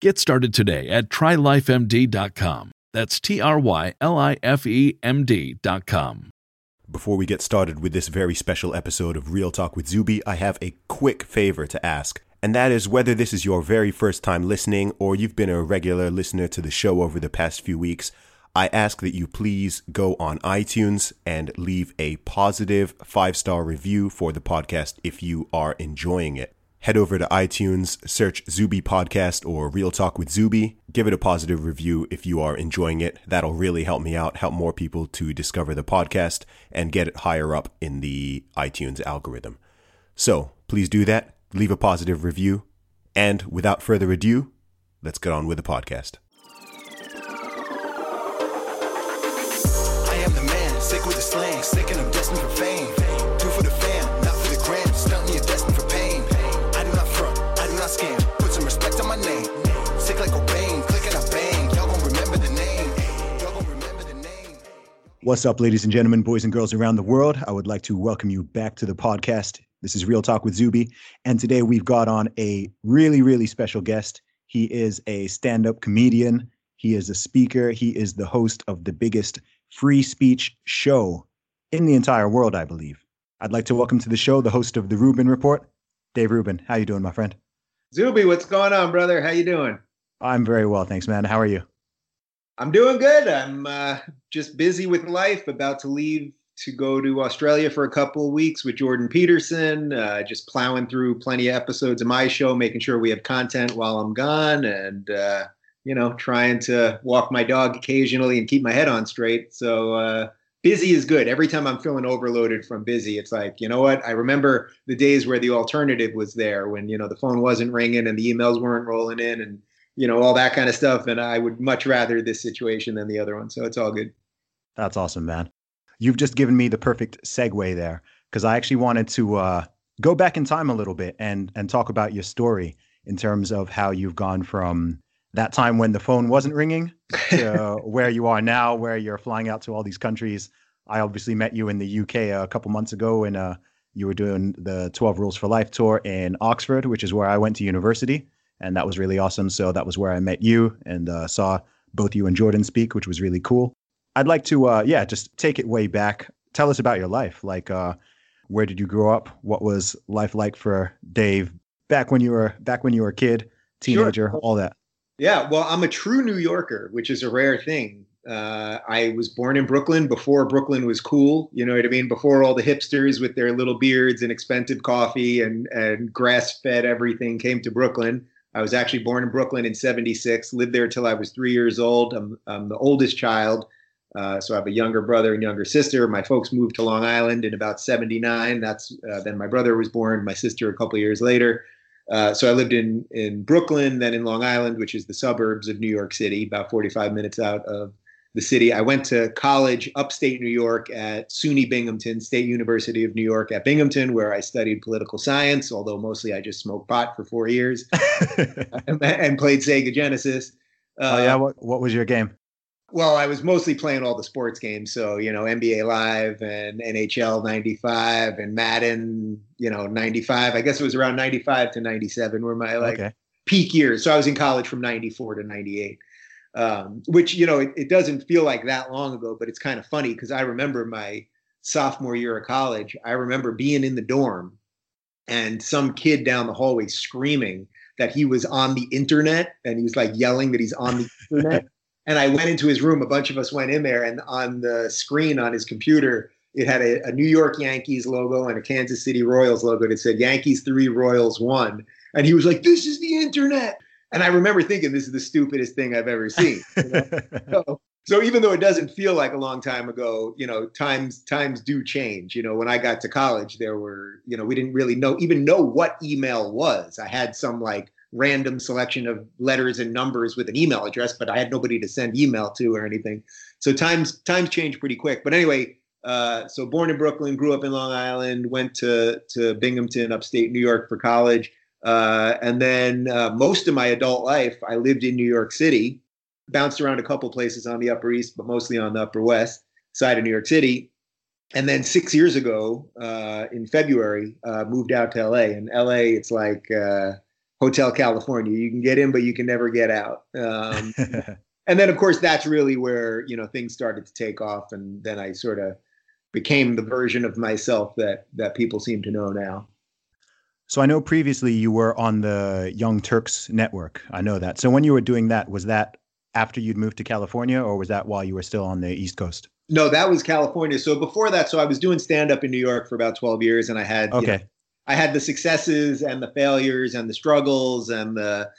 Get started today at trylifemd.com. That's T R Y L I F E M D.com. Before we get started with this very special episode of Real Talk with Zuby, I have a quick favor to ask. And that is whether this is your very first time listening or you've been a regular listener to the show over the past few weeks, I ask that you please go on iTunes and leave a positive five star review for the podcast if you are enjoying it. Head over to iTunes, search Zuby Podcast or Real Talk with Zuby. Give it a positive review if you are enjoying it. That'll really help me out, help more people to discover the podcast, and get it higher up in the iTunes algorithm. So please do that. Leave a positive review. And without further ado, let's get on with the podcast. I am the man, sick with the slang, sick and I'm destined for fame. What's up, ladies and gentlemen, boys and girls around the world? I would like to welcome you back to the podcast. This is Real Talk with Zuby. And today we've got on a really, really special guest. He is a stand up comedian, he is a speaker, he is the host of the biggest free speech show in the entire world, I believe. I'd like to welcome to the show the host of the Rubin Report, Dave Rubin. How you doing, my friend? Zuby, what's going on, brother? How you doing? I'm very well, thanks, man. How are you? I'm doing good. I'm uh, just busy with life. About to leave to go to Australia for a couple of weeks with Jordan Peterson. Uh, just plowing through plenty of episodes of my show, making sure we have content while I'm gone, and uh, you know, trying to walk my dog occasionally and keep my head on straight. So uh, busy is good. Every time I'm feeling overloaded from busy, it's like, you know what? I remember the days where the alternative was there when, you know, the phone wasn't ringing and the emails weren't rolling in and, you know, all that kind of stuff. And I would much rather this situation than the other one. So it's all good. That's awesome, man. You've just given me the perfect segue there because I actually wanted to uh, go back in time a little bit and and talk about your story in terms of how you've gone from that time when the phone wasn't ringing to where you are now, where you're flying out to all these countries. I obviously met you in the UK a couple months ago, and uh, you were doing the 12 Rules for Life tour in Oxford, which is where I went to university, and that was really awesome. So that was where I met you and uh, saw both you and Jordan speak, which was really cool. I'd like to, uh, yeah, just take it way back. Tell us about your life. Like, uh, where did you grow up? What was life like for Dave back when you were back when you were a kid, teenager, all that? Yeah, well, I'm a true New Yorker, which is a rare thing. Uh, I was born in Brooklyn before Brooklyn was cool. You know what I mean? Before all the hipsters with their little beards and expensive coffee and, and grass fed everything came to Brooklyn. I was actually born in Brooklyn in 76, lived there till I was three years old. I'm, I'm the oldest child. Uh, so I have a younger brother and younger sister. My folks moved to Long Island in about 79. That's uh, then my brother was born, my sister a couple years later. Uh, so I lived in in Brooklyn, then in Long Island, which is the suburbs of New York City, about 45 minutes out of the city. I went to college upstate New York at SUNY Binghamton, State University of New York at Binghamton, where I studied political science, although mostly I just smoked pot for four years and, and played Sega Genesis. oh yeah, uh, what what was your game? Well, I was mostly playing all the sports games, so you know NBA Live and NHL '95 and Madden, you know '95. I guess it was around '95 to '97 were my like Okay. peak years. So I was in college from '94 to '98, um, which you know it, it doesn't feel like that long ago, but it's kind of funny because I remember my sophomore year of college. I remember being in the dorm and some kid down the hallway screaming that he was on the internet and he was like yelling that he's on the internet. And I went into his room. A bunch of us went in there, and on the screen on his computer, it had a, a New York Yankees logo and a Kansas City Royals logo. And it said Yankees three, Royals one. And he was like, "This is the internet." And I remember thinking, "This is the stupidest thing I've ever seen." you know? so, so even though it doesn't feel like a long time ago, you know, times times do change. You know, when I got to college, there were, you know, we didn't really know even know what email was. I had some like random selection of letters and numbers with an email address, but I had nobody to send email to or anything. So times times change pretty quick. But anyway, uh, so born in Brooklyn, grew up in Long Island, went to to Binghamton, upstate New York for college, uh, and then uh, most of my adult life I lived in New York City. Bounced around a couple places on the Upper East, but mostly on the Upper West side of New York City. And then six years ago, uh, in February, uh, moved out to LA. And LA, it's like uh, Hotel California. You can get in, but you can never get out. Um, and then, of course, that's really where you know things started to take off. And then I sort of became the version of myself that that people seem to know now. So I know previously you were on the Young Turks network. I know that. So when you were doing that, was that after you'd moved to California, or was that while you were still on the East Coast? No, that was California. So before that, so I was doing stand up in New York for about 12 years and I had you know, Okay. I had the successes and the failures and the struggles and the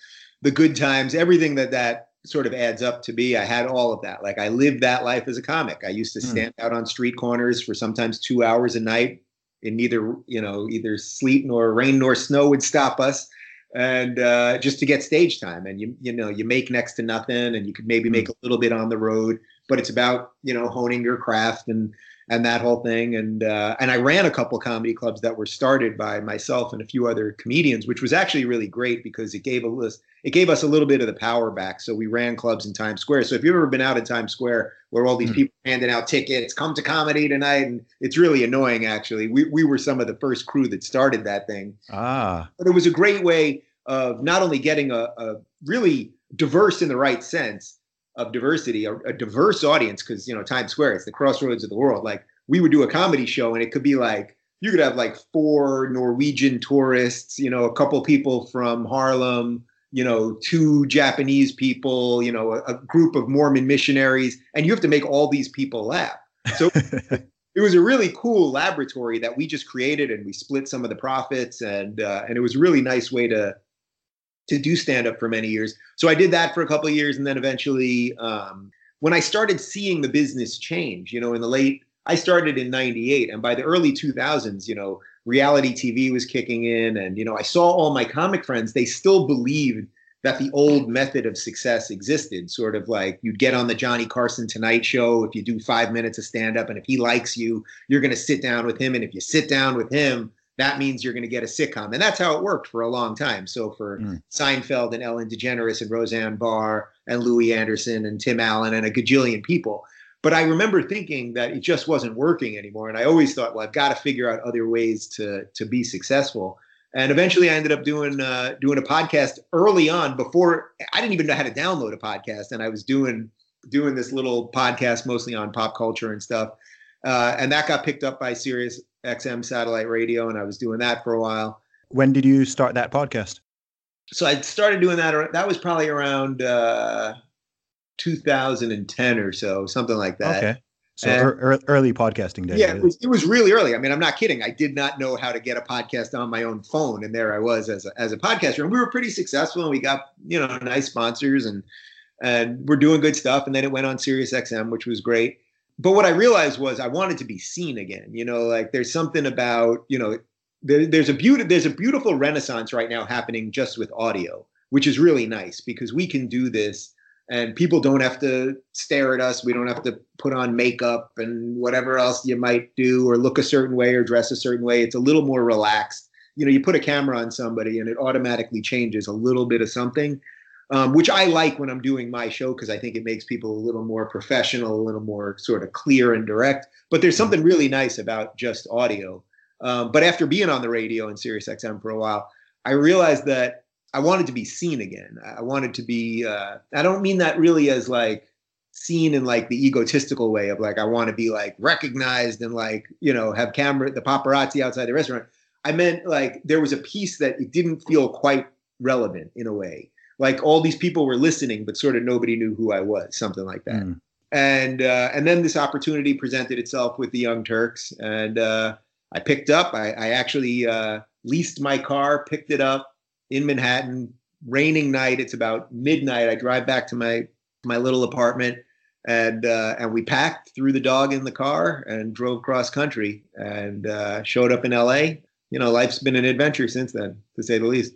the good times, everything that that sort of adds up to be. I had all of that. Like I lived that life as a comic. I used to Hmm. stand out on street corners for sometimes 2 hours a night and neither, you know, either sleet nor rain nor snow would stop us. And uh, just to get stage time. And you you know you make next to nothing and you could maybe make a little bit on the road but it's about you know honing your craft and and that whole thing. And uh, and I ran a couple comedy clubs that were started by myself and a few other comedians which was actually really great because it gave us it gave us a little bit of the power back. So we ran clubs in Times Square. So if you've ever been out in Times Square where all these Hmm. people handing out tickets come to comedy tonight and it's really annoying actually. We we were some of the first crew that started that thing. Ah, but it was a great way of not only getting a, a really diverse in the right sense of diversity, a, a diverse audience, because you know Times Square, it's the crossroads of the world. Like we would do a comedy show, and it could be like you could have like four Norwegian tourists, you know, a couple people from Harlem, you know, two Japanese people, you know, a, a group of Mormon missionaries, and you have to make all these people laugh. So it was a really cool laboratory that we just created and we split some of the profits and uh, and it was a really nice way to to do stand up for many years. So i did that for a couple of years and then eventually um, when i started seeing the business change you know in the late i started in 98 and by the early 2000s you know reality tv was kicking in and you know i saw all my comic friends they still believed that the old method of success existed sort of like you'd get on the johnny carson tonight show if you do five minutes of stand up and if he likes you you're going to sit down with him and if you sit down with him that means you're going to get a sitcom. And that's how it worked for a long time. So for Mm. seinfeld and ellen degeneres and roseanne barr and louie anderson and tim allen and a gajillion people. But i remember thinking that it just wasn't working anymore. And i always thought well i've got to figure out other ways to to be successful. And eventually I ended up doing uh, doing a podcast early on before I didn't even know how to download a podcast, and I was doing doing this little podcast mostly on pop culture and stuff, uh, and that got picked up by Sirius XM satellite radio, and I was doing that for a while. when did you start that podcast? So I started doing that. That was probably around uh, 2010 or so, something like that. Okay. So And- ear- ear- early podcasting days. Yeah, it was, it was really early. I mean, I'm not kidding. I did not know how to get a podcast on my own phone, and there I was as a, as a podcaster. And we were pretty successful, and we got you know nice sponsors, and and we're doing good stuff. And then it went on Sirius XM, which was great. But what I realized was I wanted to be seen again. You know, like there's something about you know there, there's a beauty there's a beautiful renaissance right now happening just with audio, which is really nice because we can do this and people don't have to stare at us. We don't have to put on makeup and whatever else you might do or look a certain way or dress a certain way. It's a little more relaxed. You know, you put a camera on somebody and it automatically changes a little bit of something. Um, which I like when I'm doing my show because I think it makes people a little more professional, a little more sort of clear and direct. But there's something really nice about just audio. Um, but after being on the radio and Sirius XM for a while, I realized that I wanted to be seen again. I wanted to be. Uh, I don't mean that really as like seen in like the egotistical way of like I want to be like recognized and like you know have camera the paparazzi outside the restaurant. I meant like there was a piece that it didn't feel quite relevant in a way. Like all these people were listening, but sort of nobody knew who I was, something like that. Mm. And uh, and then this opportunity presented itself with the Young Turks, and uh, I picked up. I, I actually uh, leased my car, picked it up in Manhattan. Raining night. It's about midnight. I drive back to my my little apartment, and uh, and we packed, threw the dog in the car, and drove cross country, and uh, showed up in L.A. You know, life's been an adventure since then, to say the least.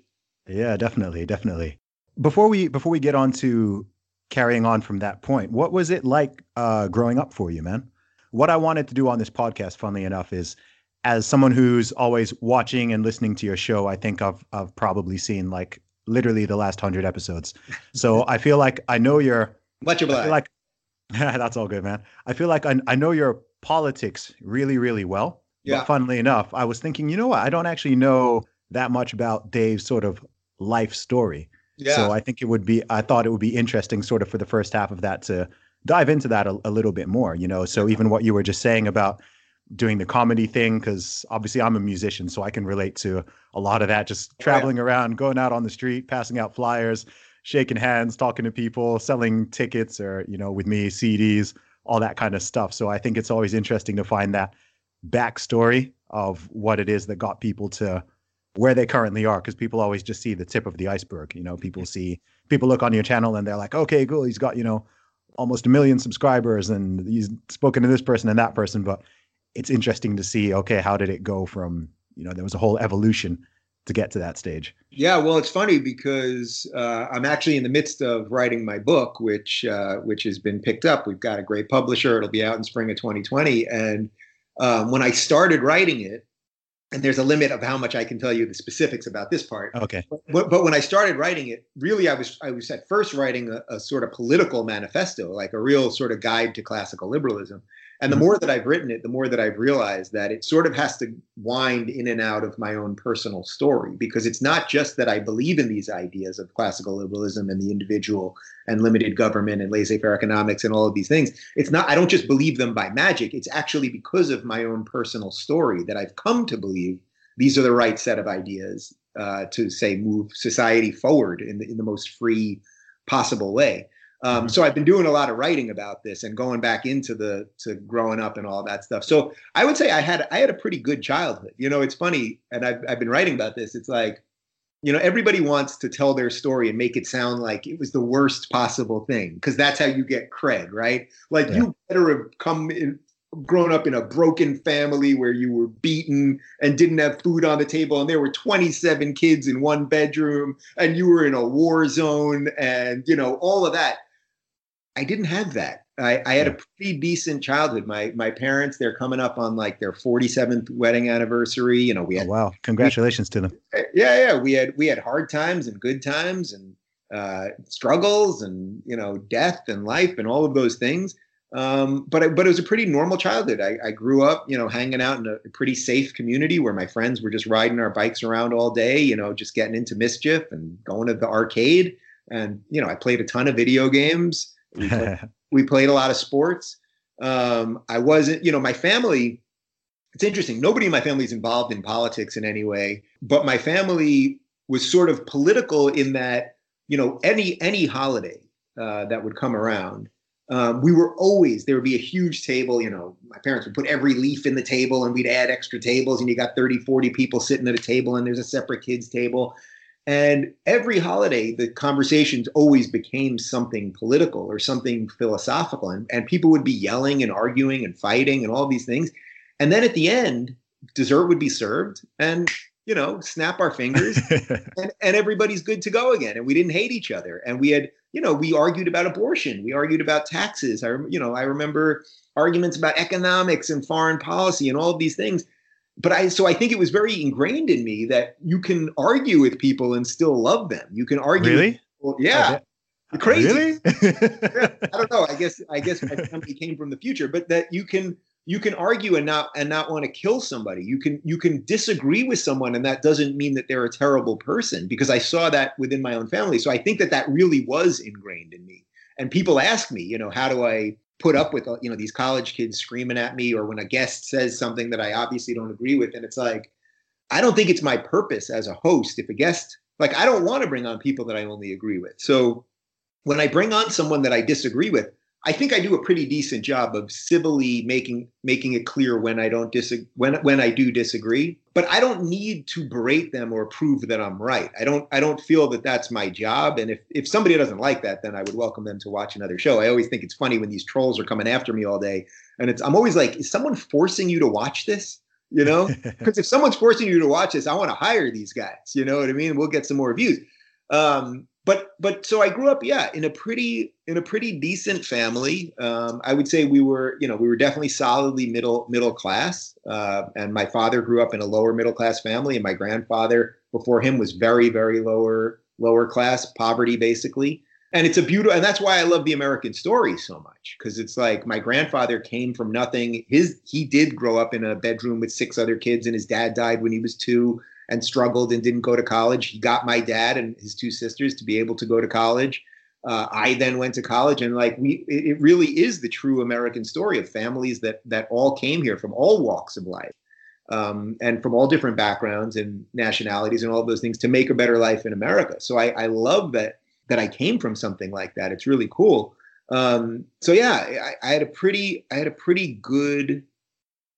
Yeah, definitely, definitely. Before we before we get on to carrying on from that point, what was it like uh, growing up for you, man? What I wanted to do on this podcast, funnily enough, is as someone who's always watching and listening to your show, I think I've I've probably seen like literally the last hundred episodes. So I feel like I know your much obliged. Like that's all good, man. I feel like I I know your politics really really well. Yeah. But funnily enough, I was thinking, you know what? I don't actually know that much about Dave's sort of life story. Yeah. So I think it would be. I thought it would be interesting, sort of, for the first half of that to dive into that a, a little bit more. You know, so even what you were just saying about doing the comedy thing because obviously I'm a musician, so I can relate to a lot of that. Just traveling oh, yeah. around, going out on the street, passing out flyers, shaking hands, talking to people, selling tickets, or you know, with me CDs, all that kind of stuff. So I think it's always interesting to find that backstory of what it is that got people to where they currently are, because people always just see the tip of the iceberg. You know, people see people look on your channel and they're like, okay, cool, he's got you know almost a million subscribers and he's spoken to this person and that person, but it's interesting to see okay how did it go from you know there was a whole evolution to get to that stage. Yeah well it's funny because uh, i'm actually in the midst of writing my book which uh, which has been picked up. We've got a great publisher. It'll be out in spring of 2020 and um, when i started writing it and there's a limit of how much I can tell you the specifics about this part. Okay. But, but when I started writing it, really, I was I was at first writing a, a, sort of political manifesto, like a real sort of guide to classical liberalism. And the mm-hmm. more that I've written it, the more that I've realized that it sort of has to wind in and out of my own personal story because it's not just that I believe in these ideas of classical liberalism and the individual and limited government and laissez faire economics and all of these things. It's not, I don't just believe them by magic. It's actually because of my own personal story that I've come to believe these are the right set of ideas uh, to say move society forward in the, in the most free possible way. Um, mm-hmm. so I've been doing a lot of writing about this and going back into the to growing up and all that stuff. So I would say I had I had a pretty good childhood. You know, it's funny, and I've I've been writing about this. It's like, you know, everybody wants to tell their story and make it sound like it was the worst possible thing because that's how you get cred, right? Like yeah. you better have come in, grown up in a broken family where you were beaten and didn't have food on the table and there were 27 kids in one bedroom and you were in a war zone and you know all of that I didn't have that. I, I, had a pretty decent childhood. My my parents, they're coming up on like their 47th wedding anniversary. You know, we had oh, wow, congratulations we, to them. Yeah, yeah. We had we had hard times and good times and uh, struggles and you know death and life and all of those things. Um, but but it was a pretty normal childhood. I, I grew up, you know, hanging out in a pretty safe community where my friends were just riding our bikes around all day. You know, just getting into mischief and going to the arcade. And you know, I played a ton of video games. We played, we played a lot of sports. Um, I wasn't, you know, my family. It's interesting. Nobody in my family is involved in politics in any way, but my family was sort of political in that, you know, any any holiday uh, that would come around, um, we were always there would be a huge table you know my parents would put every leaf in the table and we'd add extra tables and you got 30 40 people sitting at a table and there's a separate kids table and every holiday, the conversations always became something political or something philosophical. And, and people would be yelling and arguing and fighting and all these things. And then at the end, dessert would be served and, you know, snap our fingers and, and everybody's good to go again. And we didn't hate each other. And we had, you know, we argued about abortion. We argued about taxes. I, you know, I remember arguments about economics and foreign policy and all of these things but I so I think it was very ingrained in me that you can argue with people and still love them. You can argue. Really? People, yeah. Oh, crazy. Really? I don't know. I guess I guess my family came from the future, but that you can you can argue and not and not want to kill somebody. You can you can disagree with someone, and that doesn't mean that they're a terrible person. Because I saw that within my own family, so I think that that really was ingrained in me. And people ask me, you know, how do I put up with you know these college kids screaming at me, or when a guest says something that I obviously don't agree with, and it's like, I don't think it's my purpose as a host if a guest like I don't want to bring on people that I only agree with. So when I bring on someone that I disagree with, I think I do a pretty decent job of civilly making making it clear when I don't disagree when when I do disagree. But I don't need to berate them or prove that I'm right. I don't I don't feel that that's my job. And if if somebody doesn't like that, then I would welcome them to watch another show. I always think it's funny when these trolls are coming after me all day, and it's I'm always like, is someone forcing you to watch this? You know, because if someone's forcing you to watch this, I want to hire these guys. You know what I mean? We'll get some more views. Um, but but so I grew up, yeah, in a pretty in a pretty decent family. Um, I would say we were, you know, we were definitely solidly middle middle class. Uh, and my father grew up in a lower middle class family, and my grandfather before him was very very lower lower class poverty basically. And it's a beautiful, and that's why I love the American story so much because it's like my grandfather came from nothing. His he did grow up in a bedroom with six other kids, and his dad died when he was two and struggled and didn't go to college. He got my dad and his two sisters to be able to go to college. Uh, I then went to college, and like we, it really is the true American story of families that that all came here from all walks of life, um, and from all different backgrounds and nationalities and all those things to make a better life in America. So I, I love that that I came from something like that. It's really cool. Um, so yeah, I, I had a pretty I had a pretty good,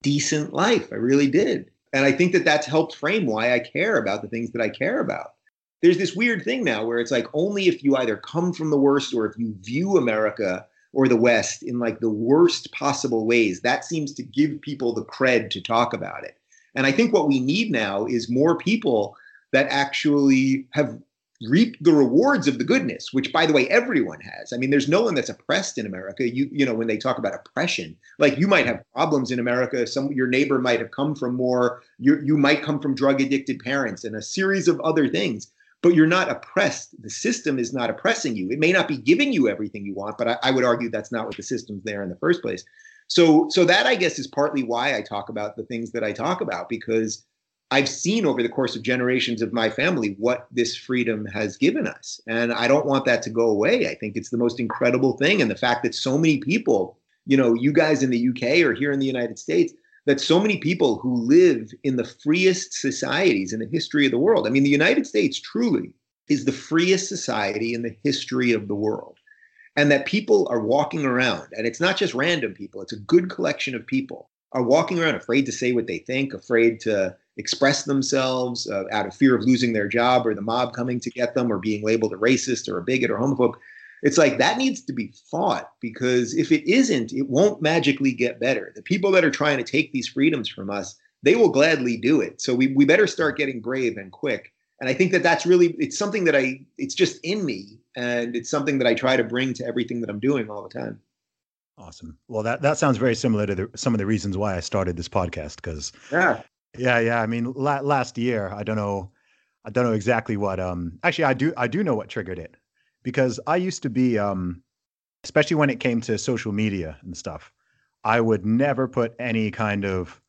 decent life. I really did. And I think that that's helped frame why I care about the things that I care about. There's this weird thing now where it's like only if you either come from the worst or if you view America or the West in like the worst possible ways, that seems to give people the cred to talk about it. And I think what we need now is more people that actually have reap the rewards of the goodness, which by the way, everyone has. I mean, there's no one that's oppressed in America. You, you know, when they talk about oppression, like you might have problems in America. Some your neighbor might have come from more, you you might come from drug addicted parents and a series of other things, but you're not oppressed. The system is not oppressing you. It may not be giving you everything you want, but I, I would argue that's not what the system's there in the first place. So so that I guess is partly why I talk about the things that I talk about, because I've seen over the course of generations of my family what this freedom has given us. And I don't want that to go away. I think it's the most incredible thing. And the fact that so many people, you know, you guys in the UK or here in the United States, that so many people who live in the freest societies in the history of the world. I mean, the United States truly is the freest society in the history of the world. And that people are walking around, and it's not just random people, it's a good collection of people, are walking around afraid to say what they think, afraid to express themselves uh, out of fear of losing their job or the mob coming to get them or being labeled a racist or a bigot or homophobe. It's like that needs to be fought because if it isn't, it won't magically get better. The people that are trying to take these freedoms from us, they will gladly do it. So we, we better start getting brave and quick. And I think that that's really, it's something that I, it's just in me. And it's something that I try to bring to everything that I'm doing all the time. Awesome. Well, that, that sounds very similar to the, some of the reasons why I started this podcast. Because yeah, yeah, yeah. I mean, la- last year, I don't know, I don't know exactly what. Um, actually, I do, I do know what triggered it, because I used to be, um, especially when it came to social media and stuff, I would never put any kind of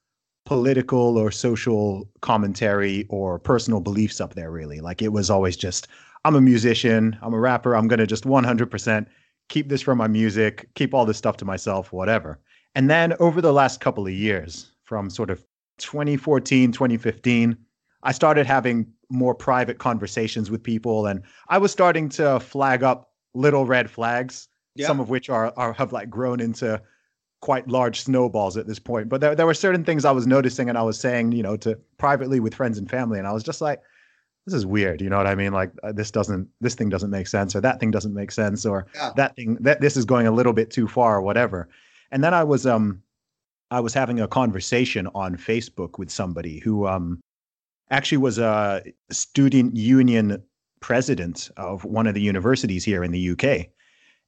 political or social commentary or personal beliefs up there. Really, like it was always just, I'm a musician, I'm a rapper, I'm gonna just 100% keep this from my music, keep all this stuff to myself, whatever. And then over the last couple of years, from sort of 2014, 2015, I started having more private conversations with people and I was starting to flag up little red flags, yeah. some of which are, are have like grown into quite large snowballs at this point. But there, there were certain things I was noticing and I was saying, you know, to privately with friends and family. And I was just like, this is weird. You know what I mean? Like uh, this doesn't, this thing doesn't make sense or that thing doesn't make sense or yeah. that thing, that this is going a little bit too far or whatever. And then I was, um, I was having a conversation on Facebook with somebody who um, actually was a student union president of one of the universities here in the UK.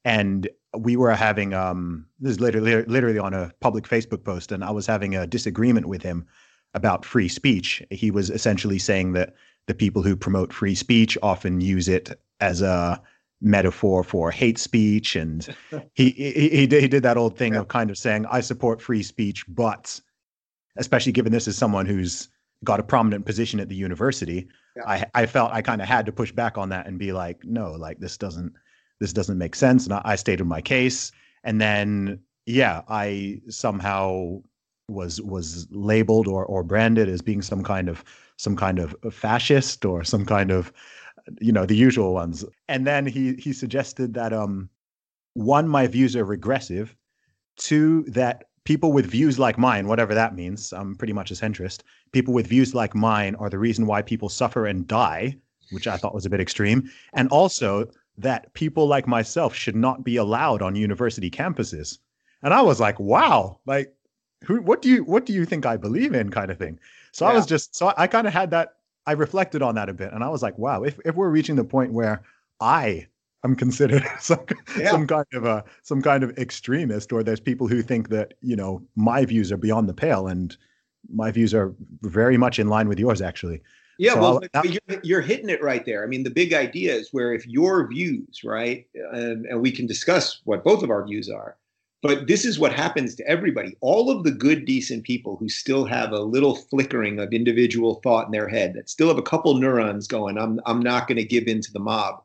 And we were having um, this is literally literally on a public Facebook post, and I was having a disagreement with him about free speech. He was essentially saying that the people who promote free speech often use it as a metaphor for hate speech, and he, he he did, that old thing of kind of saying, "I support free speech, but," especially given this is someone who's got a prominent position at the university, Yeah. I I felt I kind of had to push back on that and be like, no, like this doesn't this doesn't make sense, and I, I stated my case, and then yeah, I somehow was was labeled or or branded as being some kind of some kind of fascist or some kind of you know the usual ones. And then he he suggested that um one my views are regressive. Two that people with views like mine whatever that means i'm pretty much a centrist people with views like mine are the reason why people suffer and die which i thought was a bit extreme. And also that people like myself should not be allowed on university campuses. And i was like wow like who what do you what do you think i believe in? kind of thing so i was just so i kind of had that i reflected on that a bit and i was like wow if, if we're reaching the point where i am considered some, Yeah. some kind of a some kind of extremist or there's people who think that you know my views are beyond the pale and my views are very much in line with yours actually Yeah, So well, but you're, you're hitting it right there. I mean, the big idea is where if your views, right, and, and we can discuss what both of our views are, but this is what happens to everybody. All of the good, decent people who still have a little flickering of individual thought in their head, that still have a couple neurons going, I'm, I'm not going to give in to the mob.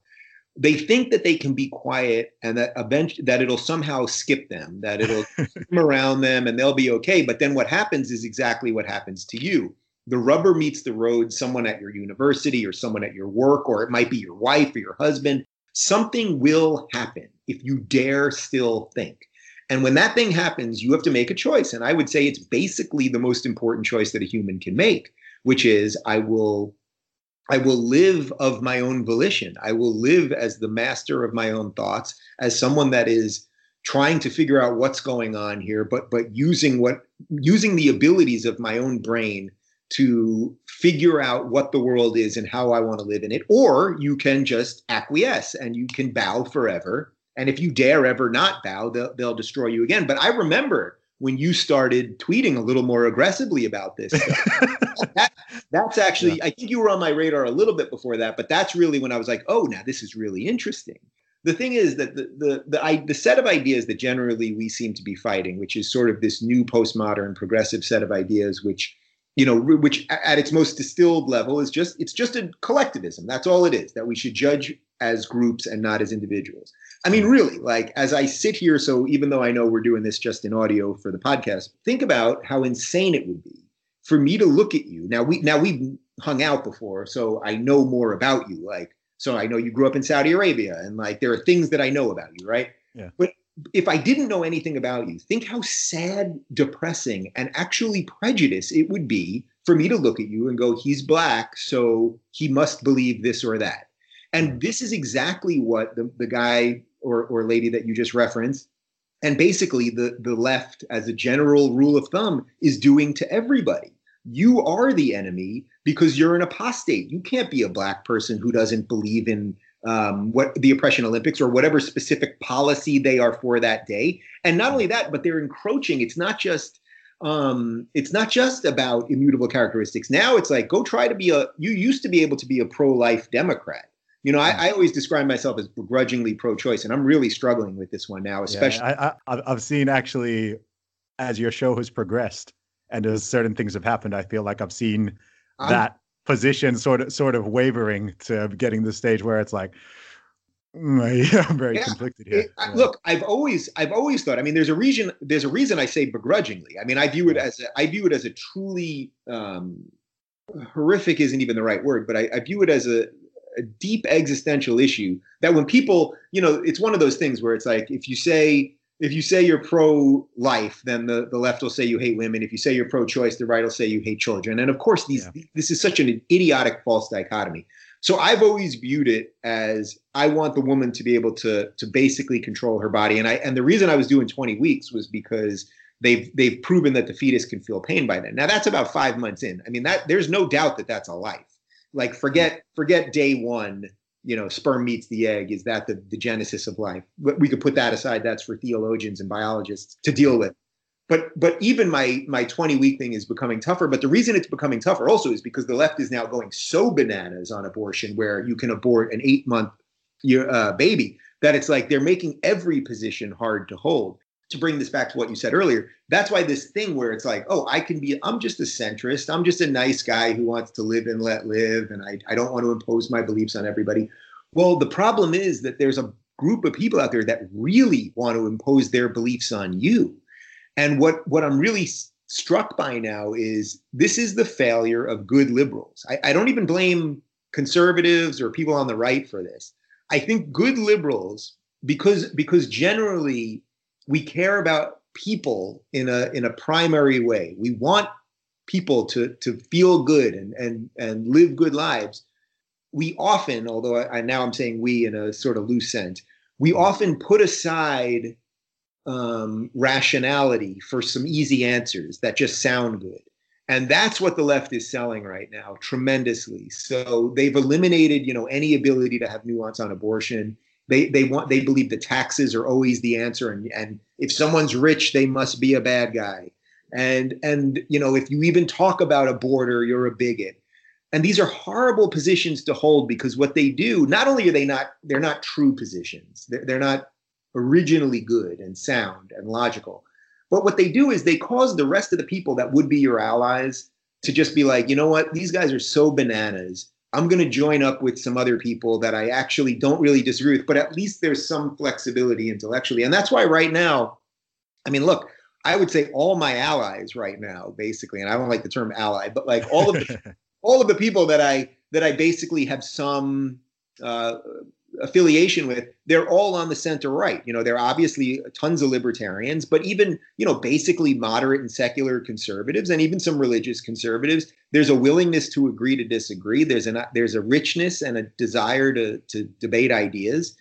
They think that they can be quiet and that eventually that it'll somehow skip them, that it'll come around them and they'll be okay. But then what happens is exactly what happens to you the rubber meets the road someone at your university or someone at your work or it might be your wife or your husband something will happen if you dare still think and when that thing happens you have to make a choice and i would say it's basically the most important choice that a human can make which is i will i will live of my own volition i will live as the master of my own thoughts as someone that is trying to figure out what's going on here but but using what using the abilities of my own brain to figure out what the world is and how I want to live in it. Or you can just acquiesce and you can bow forever. And if you dare ever not bow, they'll, they'll destroy you again. But I remember when you started tweeting a little more aggressively about this. that, that's actually, I think you were on my radar a little bit before that, but that's really when I was like, oh, now this is really interesting. The thing is that the the the, I, the set of ideas that generally we seem to be fighting, which is sort of this new postmodern progressive set of ideas, which you know, which at its most distilled level is just it's just a collectivism. That's all it is. That we should judge as groups and not as individuals. I mean, hmm. really, like as I sit here, so even though I know we're doing this just in audio for the podcast, think about how insane it would be for me to look at you. Now we now we've hung out before, so I know more about you. Like, so I know you grew up in Saudi Arabia, and like there are things that I know about you, right? Yeah. But if I didn't know anything about you, think how sad, depressing, and actually prejudice it would be for me to look at you and go, he's black, so he must believe this or that. And this is exactly what the, the guy or, or lady that you just referenced, and basically the, the left, as a general rule of thumb, is doing to everybody. You are the enemy because you're an apostate. You can't be a black person who doesn't believe in um, what the oppression Olympics or whatever specific policy they are for that day. And not only that, but they're encroaching. It's not just um, it's not just about immutable characteristics. Now it's like go try to be a. You used to be able to be a pro-life Democrat. You know, I, I always describe myself as begrudgingly pro-choice, and I'm really struggling with this one now, especially. Yeah, I, I, I've seen actually as your show has progressed and as certain things have happened, I feel like I've seen I'm- that position sort of sort of wavering to getting the stage where it's like, mm, yeah, I'm very Yeah, conflicted here. It- Yeah. Look, I've always, I've always thought. I mean, there's a reason. There's a reason I say begrudgingly. I mean, I view it as, a, I view it as a truly um, horrific isn't even the right word, but I, I view it as a, a deep existential issue. That when people, you know, it's one of those things where it's like if you say if you say you're pro-life, then the, the left will say you hate women. If you say you're pro-choice, the right will say you hate children. And of course, these this is such an idiotic false dichotomy. So I've always viewed it as I want the woman to be able to to basically control her body. And I and the reason I was doing 20 weeks was because they've they've proven that the fetus can feel pain by then. Now that's about five months in. I mean that there's no doubt that that's a life. Like forget forget day one. You know, sperm meets the egg. Is that the the genesis of life? We could put that aside. That's for theologians and biologists to deal with but but even my my 20 week thing is becoming tougher but the reason it's becoming tougher also is because the left is now going so bananas on abortion where you can abort an eight month uh, baby that it's like they're making every position hard to hold. To bring this back to what you said earlier, that's why this thing where it's like, oh, I can be, I'm just a centrist. I'm just a nice guy who wants to live and let live. And I, I don't want to impose my beliefs on everybody. Well, the problem is that there's a group of people out there that really want to impose their beliefs on you. And what, what I'm really struck by now is this is the failure of good liberals. I, I don't even blame conservatives or people on the right for this. I think good liberals, because because generally we care about people in a in a primary way. We want people to to feel good and and and live good lives. We often, although I, I now I'm saying we in a sort of loose sense, we often put aside um, rationality for some easy answers that just sound good. And that's what the left is selling right now tremendously. So they've eliminated, you know, any ability to have nuance on abortion. They they want they believe the taxes are always the answer, and and if someone's rich, they must be a bad guy. And and you know, if you even talk about a border, you're a bigot. And these are horrible positions to hold because what they do, not only are they not they're not true positions, they're, they're not originally good and sound and logical. But what they do is they cause the rest of the people that would be your allies to just be like, you know what, these guys are so bananas. I'm going to join up with some other people that I actually don't really disagree with, but at least there's some flexibility intellectually. And that's why right now, I mean, look, I would say all my allies right now, basically, and I don't like the term ally, but like all of the all of the people that I that I basically have some uh, affiliation with, they're all on the center right. You know, they're obviously tons of libertarians, but even, you know, basically moderate and secular conservatives and even some religious conservatives, there's a willingness to agree to disagree. There's an there's a richness and a desire to to debate ideas.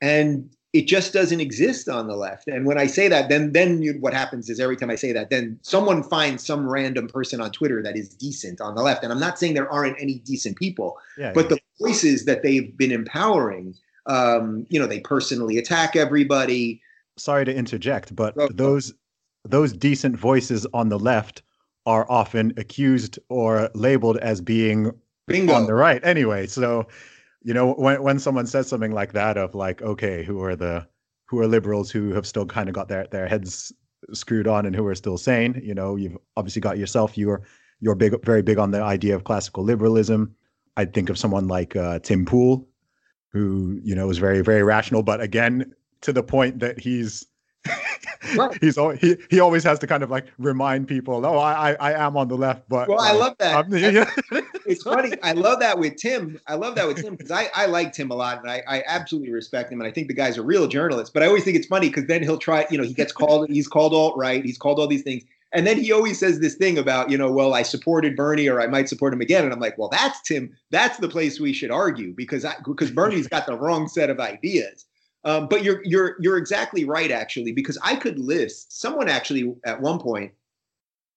And it just doesn't exist on the left. And when I say that, then then you, what happens is every time I say that, then someone finds some random person on Twitter that is decent on the left. And I'm not saying there aren't any decent people, yeah, but yeah. the voices that they've been empowering, um, you know, they personally attack everybody. Sorry to interject, but oh, those those decent voices on the left are often accused or labeled as being Bingo. on the right anyway. So you know when when someone says something like that of like okay who are the who are liberals who have still kind of got their their heads screwed on and who are still sane you know you've obviously got yourself you're you're big very big on the idea of classical liberalism. I'd think of someone like uh, tim pool who you know is very very rational but again to the point that he's right. he's he he always has to kind of like remind people, oh, I I, I am on the left, but well, I uh, love that. yeah. it's funny. I love that with Tim. I love that with Tim because I I like Tim a lot and I I absolutely respect him and I think the guy's a real journalist. But I always think it's funny because then he'll try. You know, he gets called. he's called alt right. He's called all these things. And then he always says this thing about, you know, well, I supported Bernie or I might support him again. And I'm like, well, that's Tim. That's the place we should argue because I, because Bernie's got the wrong set of ideas. Um, but you're you're you're exactly right, actually, because I could list someone actually at one point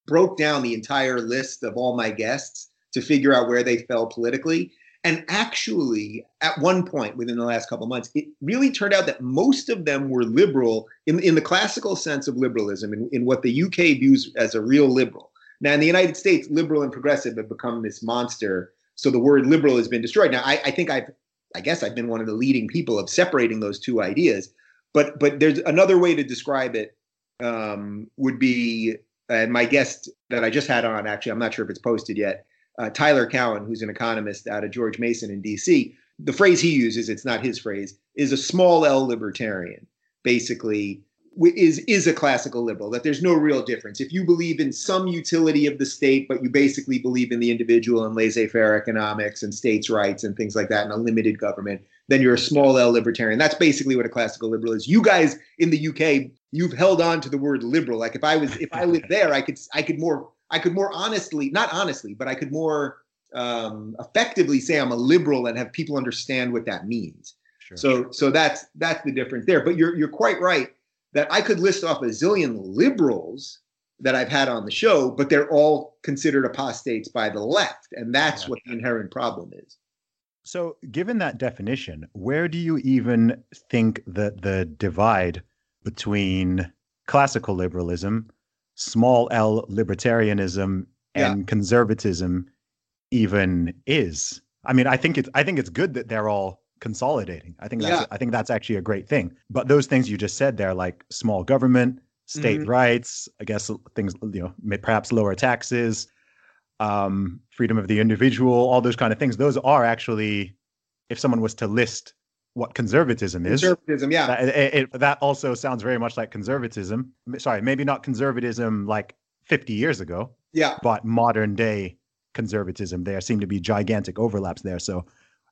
broke down the entire list of all my guests to figure out where they fell politically. And actually, at one point within the last couple months, it really turned out that most of them were liberal in, in the classical sense of liberalism, in, in what the UK views as a real liberal. Now, in the United States, liberal and progressive have become this monster. So the word liberal has been destroyed. Now, I, I think I've I guess I've been one of the leading people of separating those two ideas. But but there's another way to describe it um, would be, and my guest that I just had on actually, I'm not sure if it's posted yet, uh, Tyler Cowen, who's an economist out of George Mason in D.C. The phrase he uses, it's not his phrase, is a small L libertarian. Basically, is is a classical liberal that there's no real difference. If you believe in some utility of the state but you basically believe in the individual and laissez-faire economics and states rights and things like that and a limited government then you're a small l libertarian. That's basically what a classical liberal is. You guys in the uk you've held on to the word liberal. Like if i was if i lived there i could i could more i could more honestly not honestly but i could more um, effectively say i'm a liberal and have people understand what that means. Sure. so so that's that's the difference there. But you're you're quite right that I could list off a zillion liberals that I've had on the show, but they're all considered apostates by the left. And that's yeah. what the inherent problem is. So, given that definition, where do you even think that the divide between classical liberalism, small L libertarianism, and yeah. conservatism even is? I mean, I think it's I think it's good that they're all consolidating. I think that's Yeah. I think that's actually a great thing. But those things you just said there, like small government, state Mhm. rights, I guess things you know, perhaps lower taxes, um, freedom of the individual, all those kind of things. Those are actually, if someone was to list what conservatism is, Conservatism, yeah. that, it, it- that also sounds very much like conservatism. Sorry, maybe not conservatism like 50 years ago, yeah. but modern day conservatism. There seem to be gigantic overlaps there. So,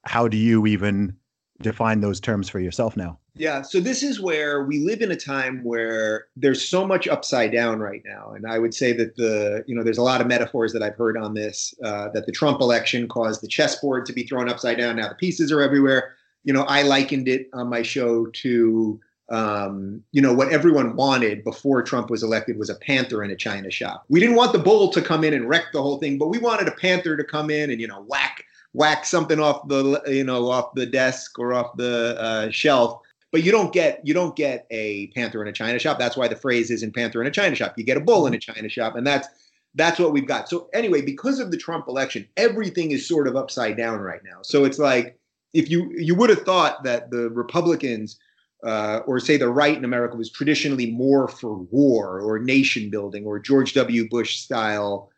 how do you even define those terms for yourself now? Yeah, so this is where we live in a time where there's so much upside down right now, and I would say that the you know there's a lot of metaphors that I've heard on this uh, that the Trump election caused the chessboard to be thrown upside down. Now the pieces are everywhere. You know, I likened it on my show to um, you know what everyone wanted before Trump was elected was a panther in a china shop. We didn't want the bull to come in and wreck the whole thing, but we wanted a panther to come in and you know whack whack something off the you know off the desk or off the uh, shelf. But you don't get you don't get a panther in a china shop. That's why the phrase isn't panther in a china shop. You get a bull in a china shop and that's that's what we've got. So anyway because of the trump election everything is sort of upside down right now. So it's like if you you would have thought that the republicans uh, or say the right in america was traditionally more for war or nation building or george w. Bush style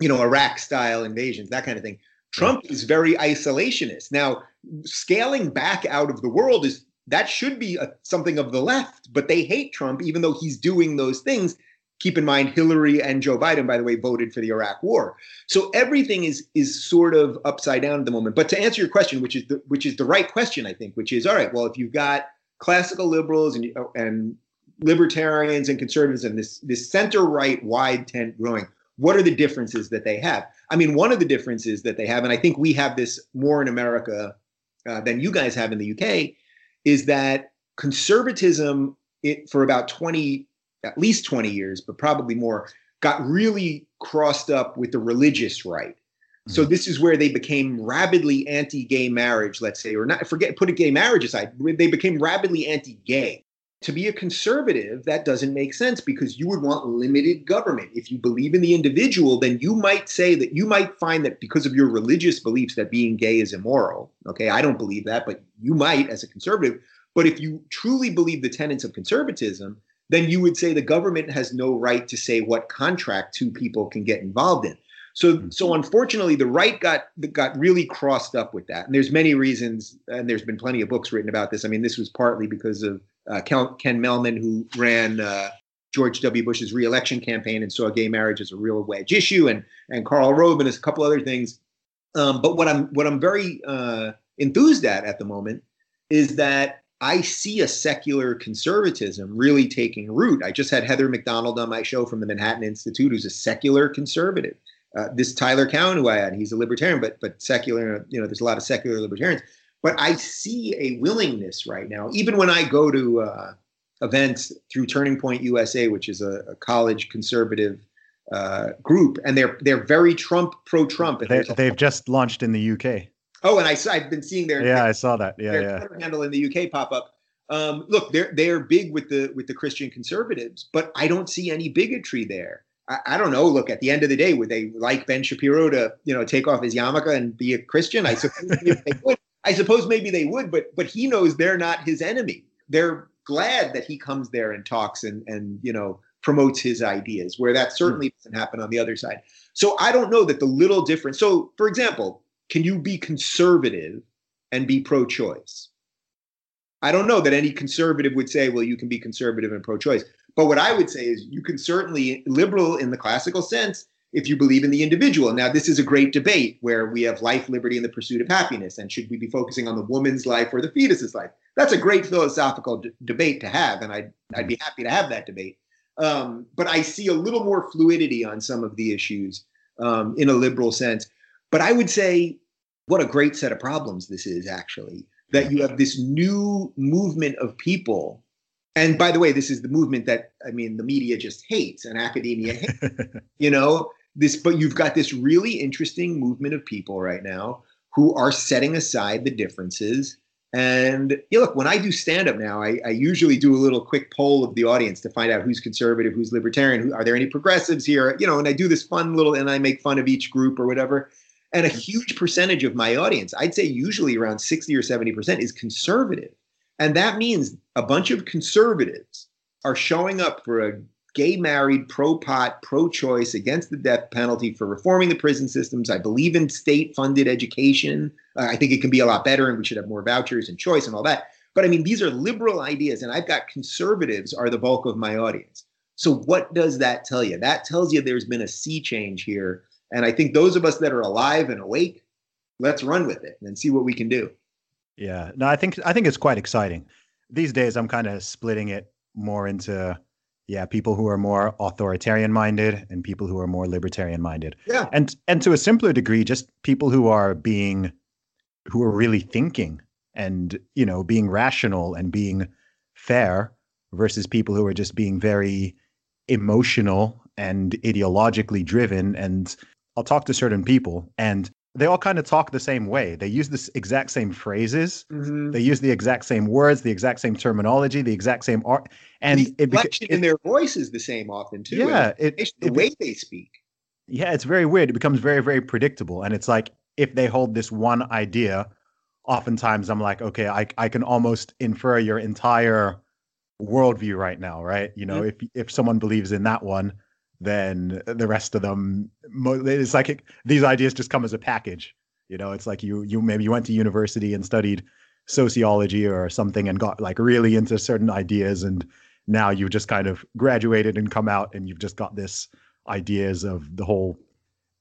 you know iraq style invasions that kind of thing trump is very isolationist now scaling back out of the world is that should be a, something of the left, but they hate Trump even though he's doing those things. Keep in mind, Hillary and Joe Biden, by the way, voted for the Iraq War. So everything is is sort of upside down at the moment. But to answer your question, which is the which is the right question, I think, which is all right. Well, if you've got classical liberals and and libertarians and conservatives and this this center right wide tent growing, what are the differences that they have? I mean, one of the differences that they have, and I think we have this more in America uh, than you guys have in the UK, is that conservatism it, for about 20 at least 20 years but probably more got really crossed up with the religious right. So this is where they became rabidly anti-gay marriage let's say or not forget put a gay marriage aside they became rabidly anti-gay to be a conservative that doesn't make sense because you would want limited government. If you believe in the individual then you might say that you might find that because of your religious beliefs that being gay is immoral. Okay i don't believe that but you might as a conservative. But if you truly believe the tenets of conservatism then you would say the government has no right to say what contract two people can get involved in. So mm-hmm. so unfortunately the right got got really crossed up with that. And there's many reasons and there's been plenty of books written about this. I mean this was partly because of uh, Ken, Mehlman, who ran uh, George W. Bush's reelection campaign and saw gay marriage as a real wedge issue, and and Karl Rove and a couple other things. Um, but what I'm what I'm very uh, enthused at at the moment is that I see a secular conservatism really taking root. I just had Heather Mac Donald on my show from the Manhattan Institute, who's a secular conservative. Uh, this Tyler Cowen, who I had, he's a libertarian, but but secular. You know, there's a lot of secular libertarians. But I see a willingness right now, even when I go to uh, events through Turning Point USA, which is a, a college conservative uh, group, and they're they're very Trump pro Trump. They, they've just launched in the UK. Oh, and I, I've been seeing their yeah, I saw that. Yeah, their yeah. Twitter handle in the UK pop up. Um, look, they're they're big with the with the Christian conservatives, but I don't see any bigotry there. I, I don't know. Look, at the end of the day, would they like Ben Shapiro to you know take off his yarmulke and be a Christian? I suppose they would. I suppose maybe they would, but but he knows they're not his enemy. They're glad that he comes there and talks and and you know promotes his ideas, where that certainly hmm. doesn't happen on the other side. So I don't know that the little difference. So, for example, can you be conservative and be pro-choice? I don't know that any conservative would say, well, you can be conservative and pro-choice. But what I would say is you can certainly liberal in the classical sense if you believe in the individual. Now, this is a great debate where we have life, liberty, and the pursuit of happiness. And should we be focusing on the woman's life or the fetus's life? That's a great philosophical d- debate to have, and I'd, I'd be happy to have that debate. Um, but I see a little more fluidity on some of the issues um, in a liberal sense. But I would say, what a great set of problems this is, actually, that you have this new movement of people. And by the way, this is the movement that, I mean, the media just hates and academia hates, you know, this, but you've got this really interesting movement of people right now who are setting aside the differences. And yeah, look, when I do stand up now, I, I, usually do a little quick poll of the audience to find out who's conservative, who's libertarian, who, are there any progressives here? You know, and I do this fun little, and I make fun of each group or whatever. And a huge percentage of my audience, I'd say usually around 60 or 70%, is conservative. And that means a bunch of conservatives are showing up for a gay married, pro pot, pro choice, against the death penalty for reforming the prison systems. I believe in state funded education. Uh, I think it can be a lot better and we should have more vouchers and choice and all that. But I mean, these are liberal ideas, and I've got conservatives are the bulk of my audience. So, what does that tell you? That tells you there's been a sea change here. And I think those of us that are alive and awake, let's run with it and see what we can do. Yeah, no, I think I think it's quite exciting. These days, I'm kind of splitting it more into yeah, people who are more authoritarian minded and people who are more libertarian minded. Yeah. And and to a simpler degree, just people who are being who are really thinking and, you know, being rational and being fair versus people who are just being very emotional and ideologically driven. And I'll talk to certain people and they all kind of talk the same way. They use the exact same phrases. Mm-hmm. They use the exact same words, the exact same terminology, the exact same art, and the it, beca- inflection in their voice is the same often too. Yeah, and it- the it- way they speak. yeah, it's very weird. It becomes very, very predictable, and it's like if they hold this one idea, oftentimes I'm like, okay, I I can almost infer your entire worldview right now, right? You know, if if someone believes in that one, then the rest of them, it's like it, these ideas just come as a package. You know, it's like you you maybe you went to university and studied sociology or something and got like really into certain ideas and now you've just kind of graduated and come out and you've just got this ideas of the whole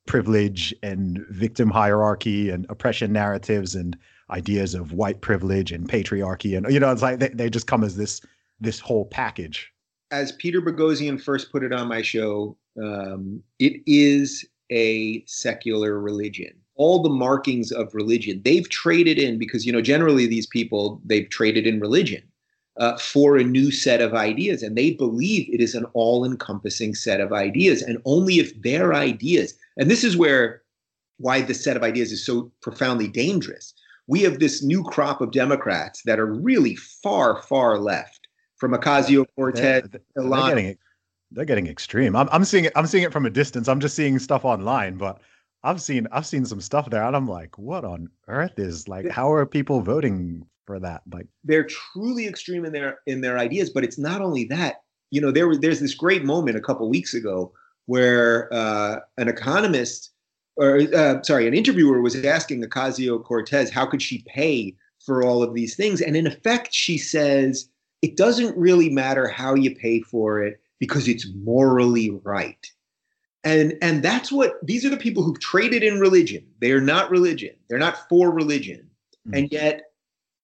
privilege and victim hierarchy and oppression narratives and ideas of white privilege and patriarchy and you know it's like they, they just come as this this whole package as Peter Boghossian first put it on my show, um, it is a secular religion. All the markings of religion they've traded in because you know generally these people they've traded in religion uh, for a new set of ideas, and they believe it is an all-encompassing set of ideas, and only if their ideas, and this is where why this set of ideas is so profoundly dangerous. We have this new crop of Democrats that are really far, far left, from Ocasio Cortez, they're, they're getting they're getting extreme. I'm, I'm seeing it i'm seeing it from a distance. I'm just seeing stuff online but i've seen i've seen some stuff there and i'm like what on earth is like how are people voting for that? Like they're truly extreme in their in their ideas but it's not only that. You know there was there's this great moment a couple weeks ago where uh, an economist or uh, sorry an interviewer was asking ocasio-cortez how could she pay for all of these things and in effect she says it doesn't really matter how you pay for it because it's morally right. And and that's what these are the people who've traded in religion. They are not religion. They're not for religion. Hmm. And yet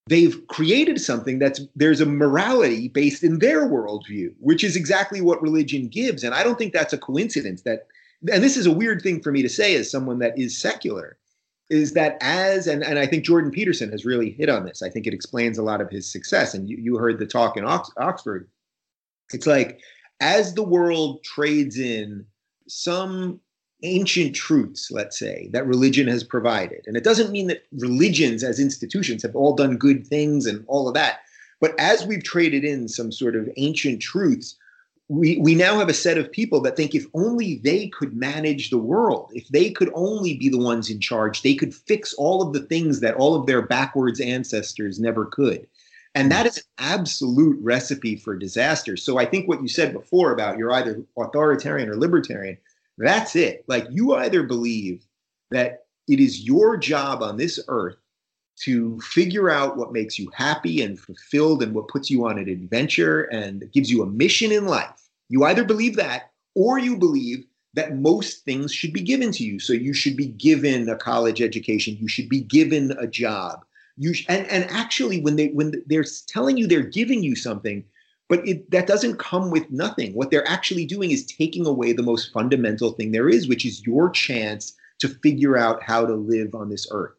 they've created something that's there's a morality based in their worldview, which is exactly what religion gives. And I don't think that's a coincidence that and this is a weird thing for me to say as someone that is secular, is that as and, and I think Jordan Peterson has really hit on this. I think it explains a lot of his success. And you, you heard the talk in Ox- Oxford. It's like as the world trades in some ancient truths, let's say, that religion has provided. And it doesn't mean that religions as institutions have all done good things and all of that. But as we've traded in some sort of ancient truths, we, we now have a set of people that think if only they could manage the world, if they could only be the ones in charge, they could fix all of the things that all of their backwards ancestors never could. And that is an absolute recipe for disaster. So I think what you said before about you're either authoritarian or libertarian, that's it. Like you either believe that it is your job on this earth to figure out what makes you happy and fulfilled and what puts you on an adventure and gives you a mission in life. You either believe that or you believe that most things should be given to you. So you should be given a college education, you should be given a job. You sh- and and actually when they when they're telling you they're giving you something, but it, that doesn't come with nothing. What they're actually doing is taking away the most fundamental thing there is, which is your chance to figure out how to live on this earth.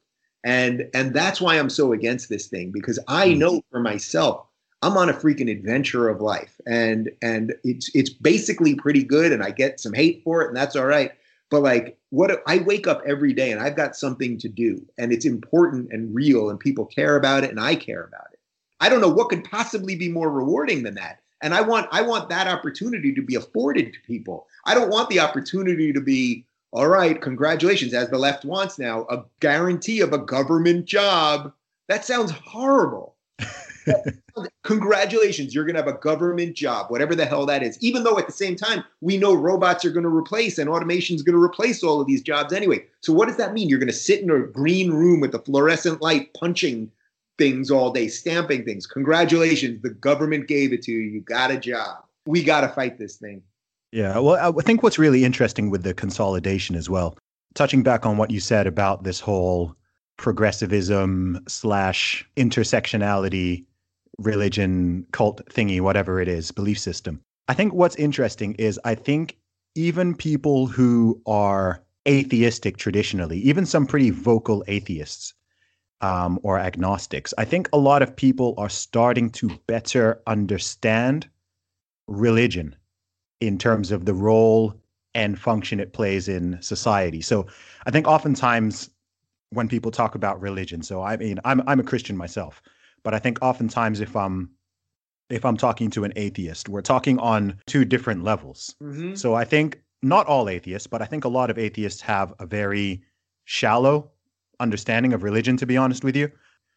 And and that's why I'm so against this thing because I mm. know for myself I'm on a freaking adventure of life and and it's it's basically pretty good and I get some hate for it and that's all right. But like what I wake up every day and I've got something to do and it's important and real and people care about it and I care about it. I don't know what could possibly be more rewarding than that. And I want I want that opportunity to be afforded to people. I don't want the opportunity to be all right, congratulations, as the left wants now, a guarantee of a government job. That sounds horrible. congratulations, you're going to have a government job, whatever the hell that is. Even though at the same time, we know robots are going to replace and automation is going to replace all of these jobs anyway. So, what does that mean? You're going to sit in a green room with a fluorescent light punching things all day, stamping things. Congratulations, the government gave it to you. You got a job. We got to fight this thing. Yeah, well, I think what's really interesting with the consolidation as well, touching back on what you said about this whole progressivism slash intersectionality religion cult thingy whatever it is belief system. I think what's interesting is i think even people who are atheistic traditionally even some pretty vocal atheists um, or agnostics i think a lot of people are starting to better understand religion in terms of the role and function it plays in society so i think oftentimes when people talk about religion. So I mean, I'm I'm a Christian myself, but I think oftentimes if I'm if I'm talking to an atheist, we're talking on two different levels. Mm-hmm. So I think not all atheists, but I think a lot of atheists have a very shallow understanding of religion. To be honest with you,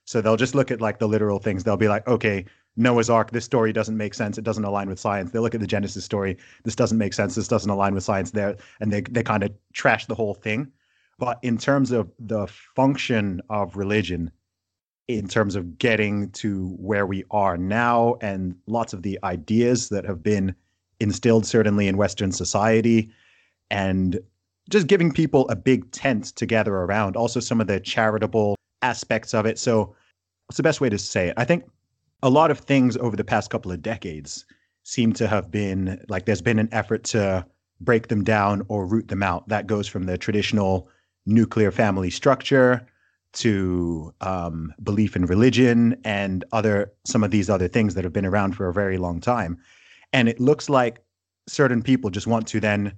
so they'll just look at like the literal things. They'll be like, okay. Noah's Ark, this story doesn't make sense. It doesn't align with science. They look at the Genesis story. This doesn't make sense. This doesn't align with science there. And they, they kind of trash the whole thing. But in terms of the function of religion, in terms of getting to where we are now, and lots of the ideas that have been instilled, certainly in Western society, and just giving people a big tent to gather around. Also, some of the charitable aspects of it. So, what's the best way to say it? I think a lot of things over the past couple of decades seem to have been like there's been an effort to break them down or root them out. That goes from the traditional nuclear family structure to um, belief in religion and other some of these other things that have been around for a very long time and it looks like certain people just want to then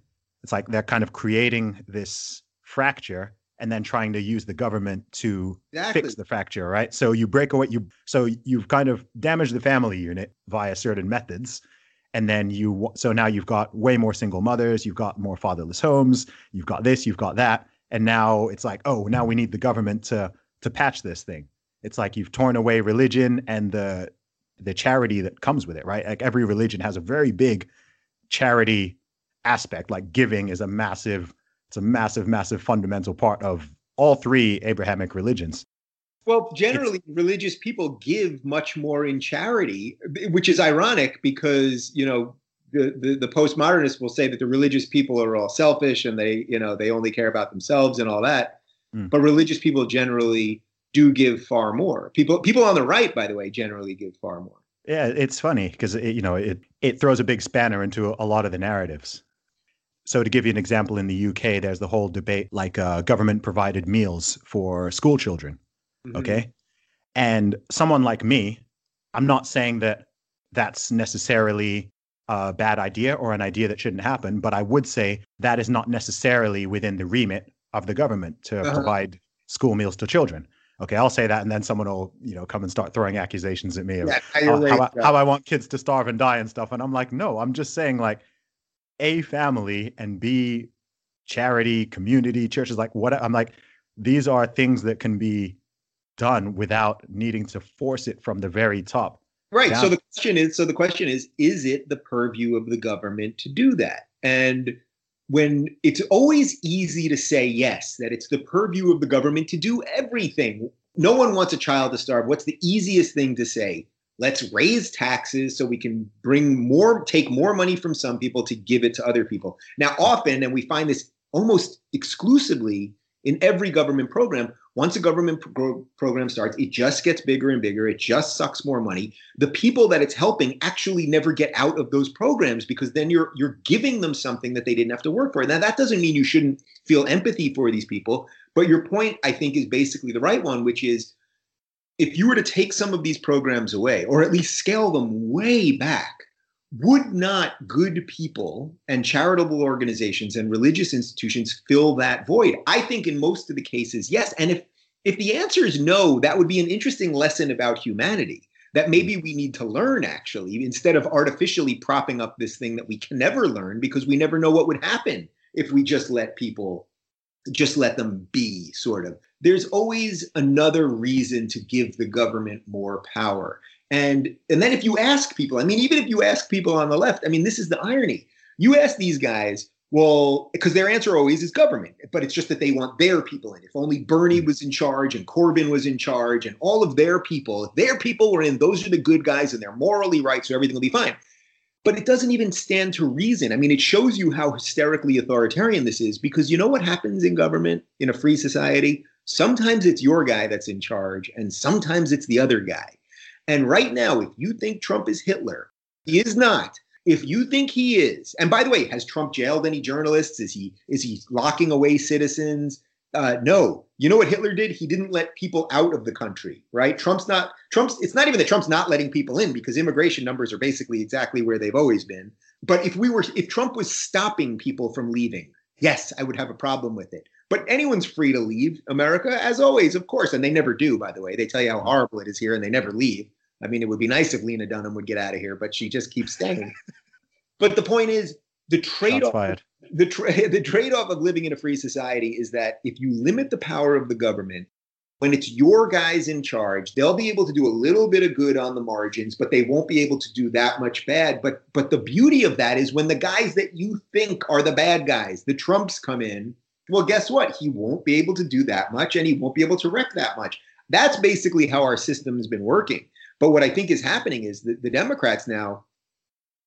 it's like they're kind of creating this fracture and then trying to use the government to exactly. fix the fracture right? So you break away you so you've kind of damaged the family unit via certain methods and then you so now you've got way more single mothers you've got more fatherless homes you've got this you've got that and now it's like oh now we need the government to to patch this thing. It's like you've torn away religion and the the charity that comes with it right? Like every religion has a very big charity aspect like giving is a massive it's a massive massive fundamental part of all three abrahamic religions. Well generally it's, religious people give much more in charity which is ironic because you know the, the, the postmodernists will say that the religious people are all selfish and they you know they only care about themselves and all that. Mm. but religious people generally do give far more. People people on the right by the way generally give far more. Yeah it's funny because it, you know it it throws a big spanner into a lot of the narratives so to give you an example in the uk there's the whole debate like uh, government provided meals for school children mm-hmm. okay and someone like me i'm not saying that that's necessarily a bad idea or an idea that shouldn't happen, but I would say that is not necessarily within the remit of the government to uh-huh. provide school meals to children. Okay, I'll say that, and then someone will, you know, come and start throwing accusations at me of yeah, how, how, I, how I want kids to starve and die and stuff. And I'm like, no, I'm just saying like, a family and b charity, community, churches, like what I'm like, these are things that can be done without needing to force it from the very top Right. Yeah. So the question is so the question is is it the purview of the government to do that? And when it's always easy to say yes that it's the purview of the government to do everything. No one wants a child to starve. What's the easiest thing to say? Let's raise taxes so we can bring more take more money from some people to give it to other people. Now often and we find this almost exclusively in every government program once a government pro- program starts, it just gets bigger and bigger. It just sucks more money. The people that it's helping actually never get out of those programs because then you're you're giving them something that they didn't have to work for. Now that doesn't mean you shouldn't feel empathy for these people, but your point I think is basically the right one, which is if you were to take some of these programs away or at least scale them way back, would not good people and charitable organizations and religious institutions fill that void? I think in most of the cases, yes. And if if the answer is no, that would be an interesting lesson about humanity that maybe we need to learn actually instead of artificially propping up this thing that we can never learn because we never know what would happen if we just let people just let them be sort of there's always another reason to give the government more power and and then if you ask people i mean even if you ask people on the left i mean this is the irony you ask these guys well, because their answer always is government, but it's just that they want their people in. If only Bernie was in charge and Corbyn was in charge and all of their people, if their people were in, those are the good guys and they're morally right, so everything will be fine. But it doesn't even stand to reason. I mean, it shows you how hysterically authoritarian this is because you know what happens in government in a free society? Sometimes it's your guy that's in charge and sometimes it's the other guy. And right now, if you think Trump is Hitler, he is not if you think he is, and by the way, has Trump jailed any journalists? Is he is he locking away citizens? Uh, no. You know what Hitler did? He didn't let people out of the country, right? Trump's not Trump's. It's not even that Trump's not letting people in because immigration numbers are basically exactly where they've always been. But if we were, if Trump was stopping people from leaving, yes, I would have a problem with it. But anyone's free to leave America, as always, of course, and they never do. By the way, they tell you how horrible it is here, and they never leave. I mean, it would be nice if Lena Dunham would get out of here, but she just keeps staying. but the point is, the trade-off the, tra- the trade-off of living in a free society is that if you limit the power of the government when it's your guys in charge they'll be able to do a little bit of good on the margins but they won't be able to do that much bad. But but the beauty of that is when the guys that you think are the bad guys the trumps come in well guess what? He won't be able to do that much and he won't be able to wreck that much. That's basically how our system has been working. But what I think is happening is that the Democrats now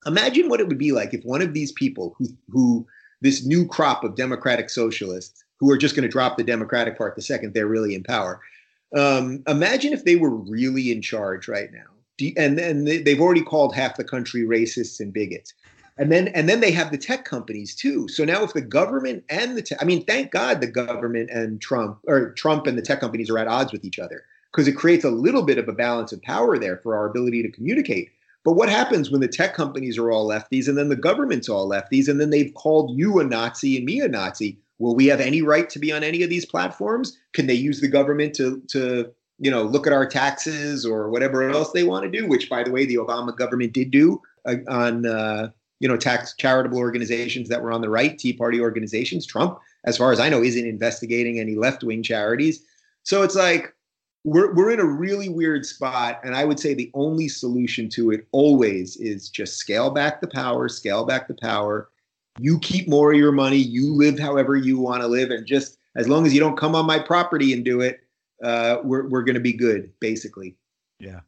imagine what it would be like if one of these people who who this new crop of democratic socialists who are just going to drop the democratic part the second they're really in power um, imagine if they were really in charge right now. And then they've already called half the country racists and bigots. And then and then they have the tech companies too. So now if the government and the te- i mean thank god the government and trump or trump and the tech companies are at odds with each other because it creates a little bit of a balance of power there for our ability to communicate. But what happens when the tech companies are all lefties and then the government's all lefties and then they've called you a Nazi and me a Nazi? Will we have any right to be on any of these platforms? Can they use the government to to you know look at our taxes or whatever else they want to do? Which, by the way, the Obama government did do uh, on uh, you know tax charitable organizations that were on the right, Tea Party organizations. Trump, as far as I know, isn't investigating any left wing charities. So it's like we're we're in a really weird spot and i would say the only solution to it always is just scale back the power scale back the power. You keep more of your money you live however you want to live and just as long as you don't come on my property and do it uh, we're, we're going to be good basically. Yeah.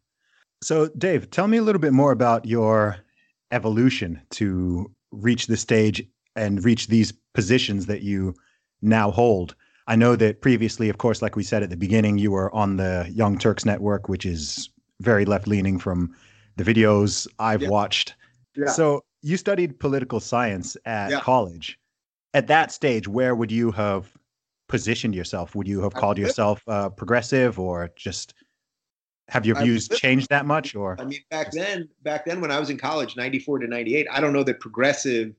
So dave tell me a little bit more about your evolution to reach the stage and reach these positions that you now hold I know that previously, of course, like we said at the beginning, you were on the Young Turks Network, which is very left leaning from the videos I've yeah. watched. Yeah. So you studied political science at yeah. college. At that stage, where would you have positioned yourself? Would you have called yourself uh, progressive or just have your views changed that much or i mean back then back then when i was in college 94 to 98 i don't know that progressive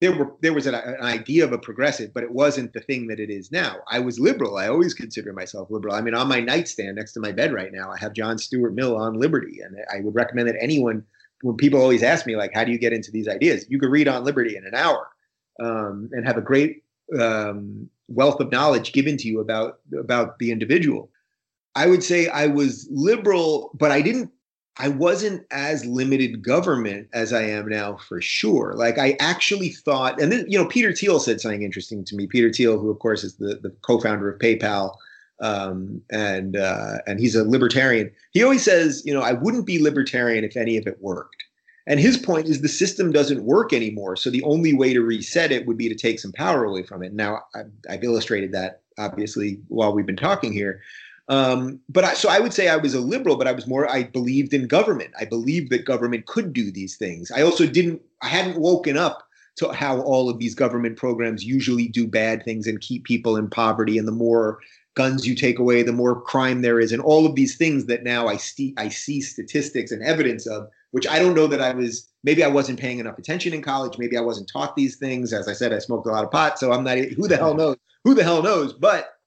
there were there was an, an, idea of a progressive, but it wasn't the thing that it is now. I was liberal. I always consider myself liberal. I mean, on my nightstand next to my bed right now, I have John Stuart Mill on Liberty, and I would recommend that anyone, when people always ask me like, "How do you get into these ideas?" You could read on Liberty in an hour, um, and have a great um, wealth of knowledge given to you about about the individual. I would say I was liberal, but I didn't I wasn't as limited government as I am now for sure. Like I actually thought, and then, you know, Peter Thiel said something interesting to me. Peter Thiel, who of course is the, the co-founder of PayPal, um, and uh, and he's a libertarian. He always says, you know, I wouldn't be libertarian if any of it worked. And his point is the system doesn't work anymore. So the only way to reset it would be to take some power away from it. Now I've, I've illustrated that obviously while we've been talking here. Um, but I, so I would say I was a liberal, but I was more, I believed in government. I believed that government could do these things. I also didn't, I hadn't woken up to how all of these government programs usually do bad things and keep people in poverty. And the more guns you take away, the more crime there is, and all of these things that now I see, I see statistics and evidence of, which I don't know that I was, maybe I wasn't paying enough attention in college. Maybe I wasn't taught these things. As I said, I smoked a lot of pot. So I'm not, who the hell knows? Who the hell knows? But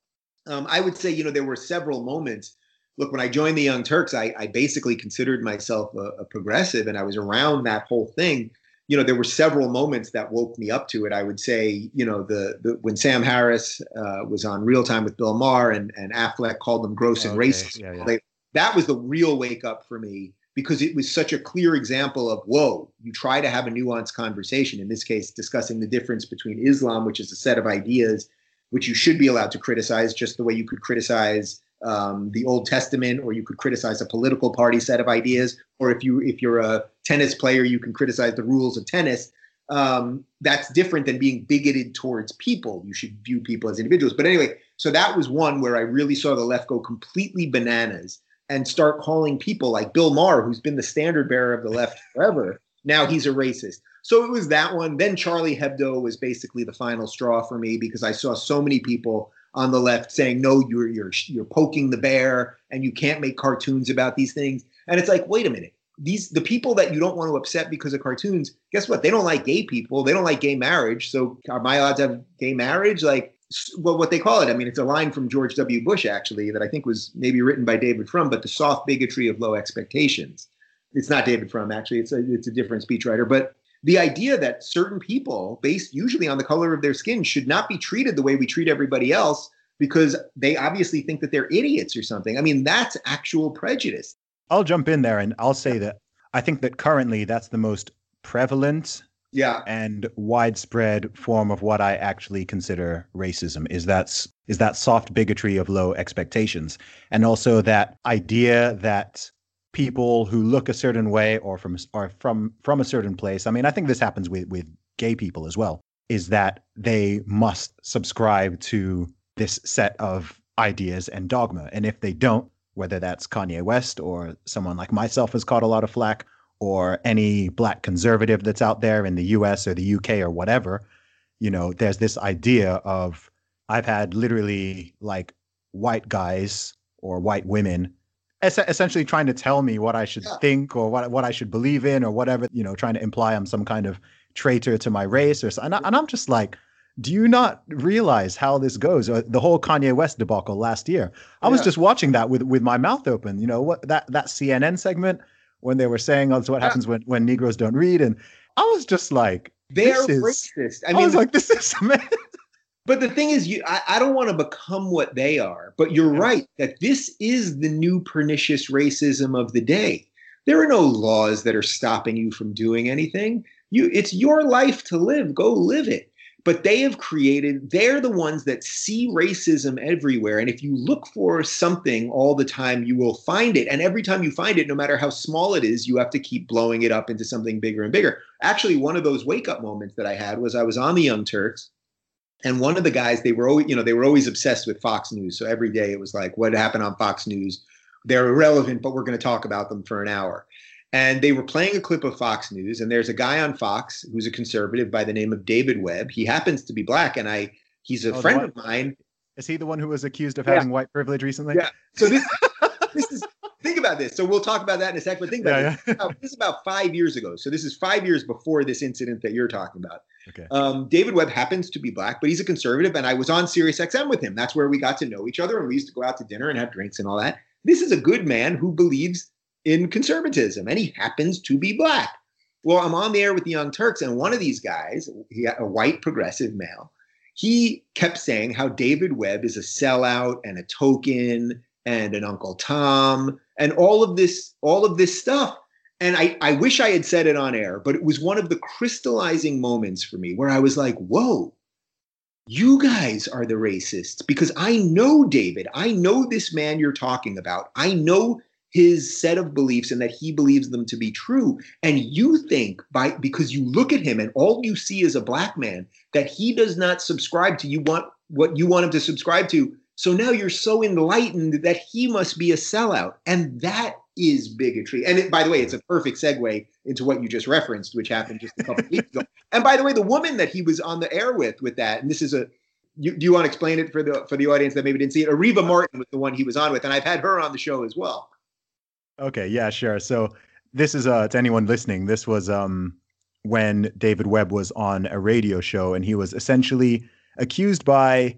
um, I would say, you know, there were several moments. Look, when I joined the Young Turks, I, I basically considered myself a, a, progressive, and I was around that whole thing. you know, there were several moments that woke me up to it. I would say, you know, the, the when Sam Harris uh, was on Real Time with Bill Maher and, and Affleck called them gross and Okay, racist. yeah, yeah. They, that was the real wake up for me because it was such a clear example of whoa, you try to have a nuanced conversation. In this case, discussing the difference between Islam, which is a set of ideas which you should be allowed to criticize, just the way you could criticize um, the Old Testament, or you could criticize a political party set of ideas, or if you if you're a tennis player, you can criticize the rules of tennis. Um, that's different than being bigoted towards people. You should view people as individuals. But anyway, so that was one where I really saw the left go completely bananas and start calling people like Bill Maher, who's been the standard bearer of the left forever. Now he's a racist. So it was that one. Then Charlie Hebdo was basically the final straw for me because I saw so many people on the left saying, "No, you're you're you're poking the bear, and you can't make cartoons about these things." And it's like, wait a minute. These the people that you don't want to upset because of cartoons. Guess what? They don't like gay people. They don't like gay marriage. So are my odds to have gay marriage? Like, well, what they call it. I mean, it's a line from George W. Bush actually that I think was maybe written by David Frum, but the soft bigotry of low expectations. It's not David Frum actually. It's a it's a different speechwriter, but the idea that certain people, based usually on the color of their skin, should not be treated the way we treat everybody else because they obviously think that they're idiots or something. I mean, that's actual prejudice. I'll jump in there and I'll say that I think that currently that's the most prevalent Yeah. and widespread form of what I actually consider racism is that is that soft bigotry of low expectations and also that idea that people who look a certain way or from or from from a certain place. I mean I think this happens with with gay people as well is that they must subscribe to this set of ideas and dogma. And if they don't whether that's Kanye West or someone like myself has caught a lot of flack or any black conservative that's out there in the US or the UK or whatever, you know, there's this idea of I've had literally like white guys or white women es- essentially trying to tell me what I should Yeah. think or what what I should believe in or whatever, you know, trying to imply I'm some kind of traitor to my race or so. And, I, and I'm just like, do you not realize how this goes? Uh, The whole Kanye West debacle last year. I was Yeah. just watching that with with my mouth open. You know what that that CNN segment when they were saying, "Oh, that's what Yeah. happens when when Negroes don't read," and I was just like, They're This is- racist. I I, mean, was like, "This is man." But the thing is, you I, I don't want to become what they are. But you're Yeah. right that this is the new pernicious racism of the day. There are no laws that are stopping you from doing anything. You it's your life to live. Go live it. But they have created, they're the ones that see racism everywhere. And if you look for something all the time, you will find it. And every time you find it, no matter how small it is, you have to keep blowing it up into something bigger and bigger. Actually, one of those wake up moments that I had was I was on the Young Turks and one of the guys they were always you know they were always obsessed with fox news so every day it was like what happened on fox news they're irrelevant but we're going to talk about them for an hour and they were playing a clip of fox news and there's a guy on fox who's a conservative by the name of david webb he happens to be black and i he's a Oh, friend of mine Is he the one who was accused of Yeah. having white privilege recently? Yeah. so this this is think about this so we'll talk about that in a second but think about Yeah, this. yeah. This is about five years ago so this is five years before this incident that you're talking about Okay. um, David Webb happens to be black, but he's a conservative, and I was on Sirius XM with him. That's where we got to know each other, and we used to go out to dinner and have drinks and all that. This is a good man who believes in conservatism, and he happens to be black. Well, I'm on the air with the Young Turks, and one of these guys, he, a white progressive male, he kept saying how David Webb is a sellout and a token and an Uncle Tom and all of this, all of this stuff. And I, I wish I had said it on air, but it was one of the crystallizing moments for me where I was like, whoa, you guys are the racists because I know David. I know this man you're talking about. I know his set of beliefs and that he believes them to be true. And you think by because you look at him and all you see is a black man that he does not subscribe to you want what you want him to subscribe to. So now you're so enlightened that he must be a sellout. And that is bigotry. And it, by the way, it's a perfect segue into what you just referenced, which happened just a couple weeks ago. And by the way, the woman that he was on the air with with that, and this is a you, do you want to explain it for the for the audience that maybe didn't see it? Areva Martin was the one he was on with, and I've had her on the show as well. Okay, yeah, sure. So this is uh to anyone listening, this was um when David Webb was on a radio show and he was essentially accused by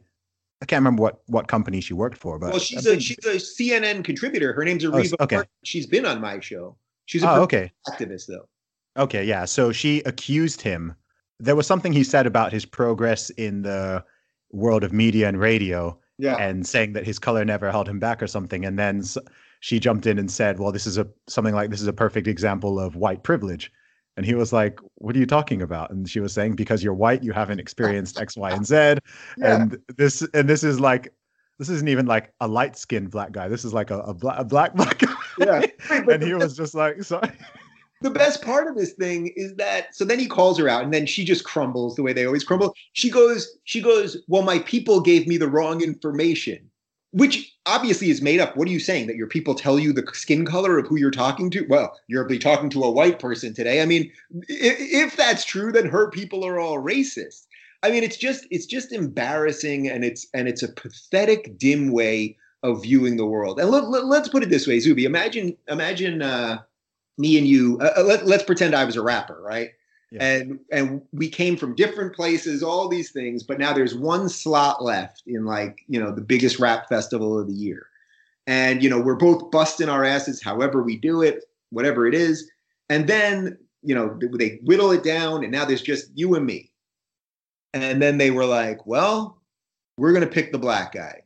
I can't remember what what company she worked for, but Well, she's a she's a CNN contributor. Her name's oh, Areva okay. Martin. She's been on my show. She's a Oh, okay. activist though. Okay, yeah. So she accused him. There was something he said about his progress in the world of media and radio, Yeah. and saying that his color never held him back or something. And then she jumped in and said, "Well, this is a something like this is a perfect example of white privilege." And he was like, "What are you talking about?" And she was saying, "Because you're white, you haven't experienced X, Y, and Z." Yeah. And this and this is like this isn't even like a light skinned black guy. This is like a, a, black, a black black guy. Yeah. And he was just like, sorry. the best part of this thing is that so then he calls her out and then she just crumbles the way they always crumble she goes she goes well my people gave me the wrong information which obviously is made up. What are you saying? That your people tell you the skin color of who you're talking to? Well you're talking to a white person today. I mean if, that's true then her people are all racist. I mean it's just it's just embarrassing and it's and it's a pathetic dim way of viewing the world. And let, let, let's put it this way zuby imagine imagine uh me and you uh, uh, let, let's pretend i was a rapper right Yeah. and and we came from different places all these things but now there's one slot left in like you know the biggest rap festival of the year and you know we're both busting our asses however we do it whatever it is and then you know they whittle it down and now there's just you and me and then they were like well we're going to pick the black guy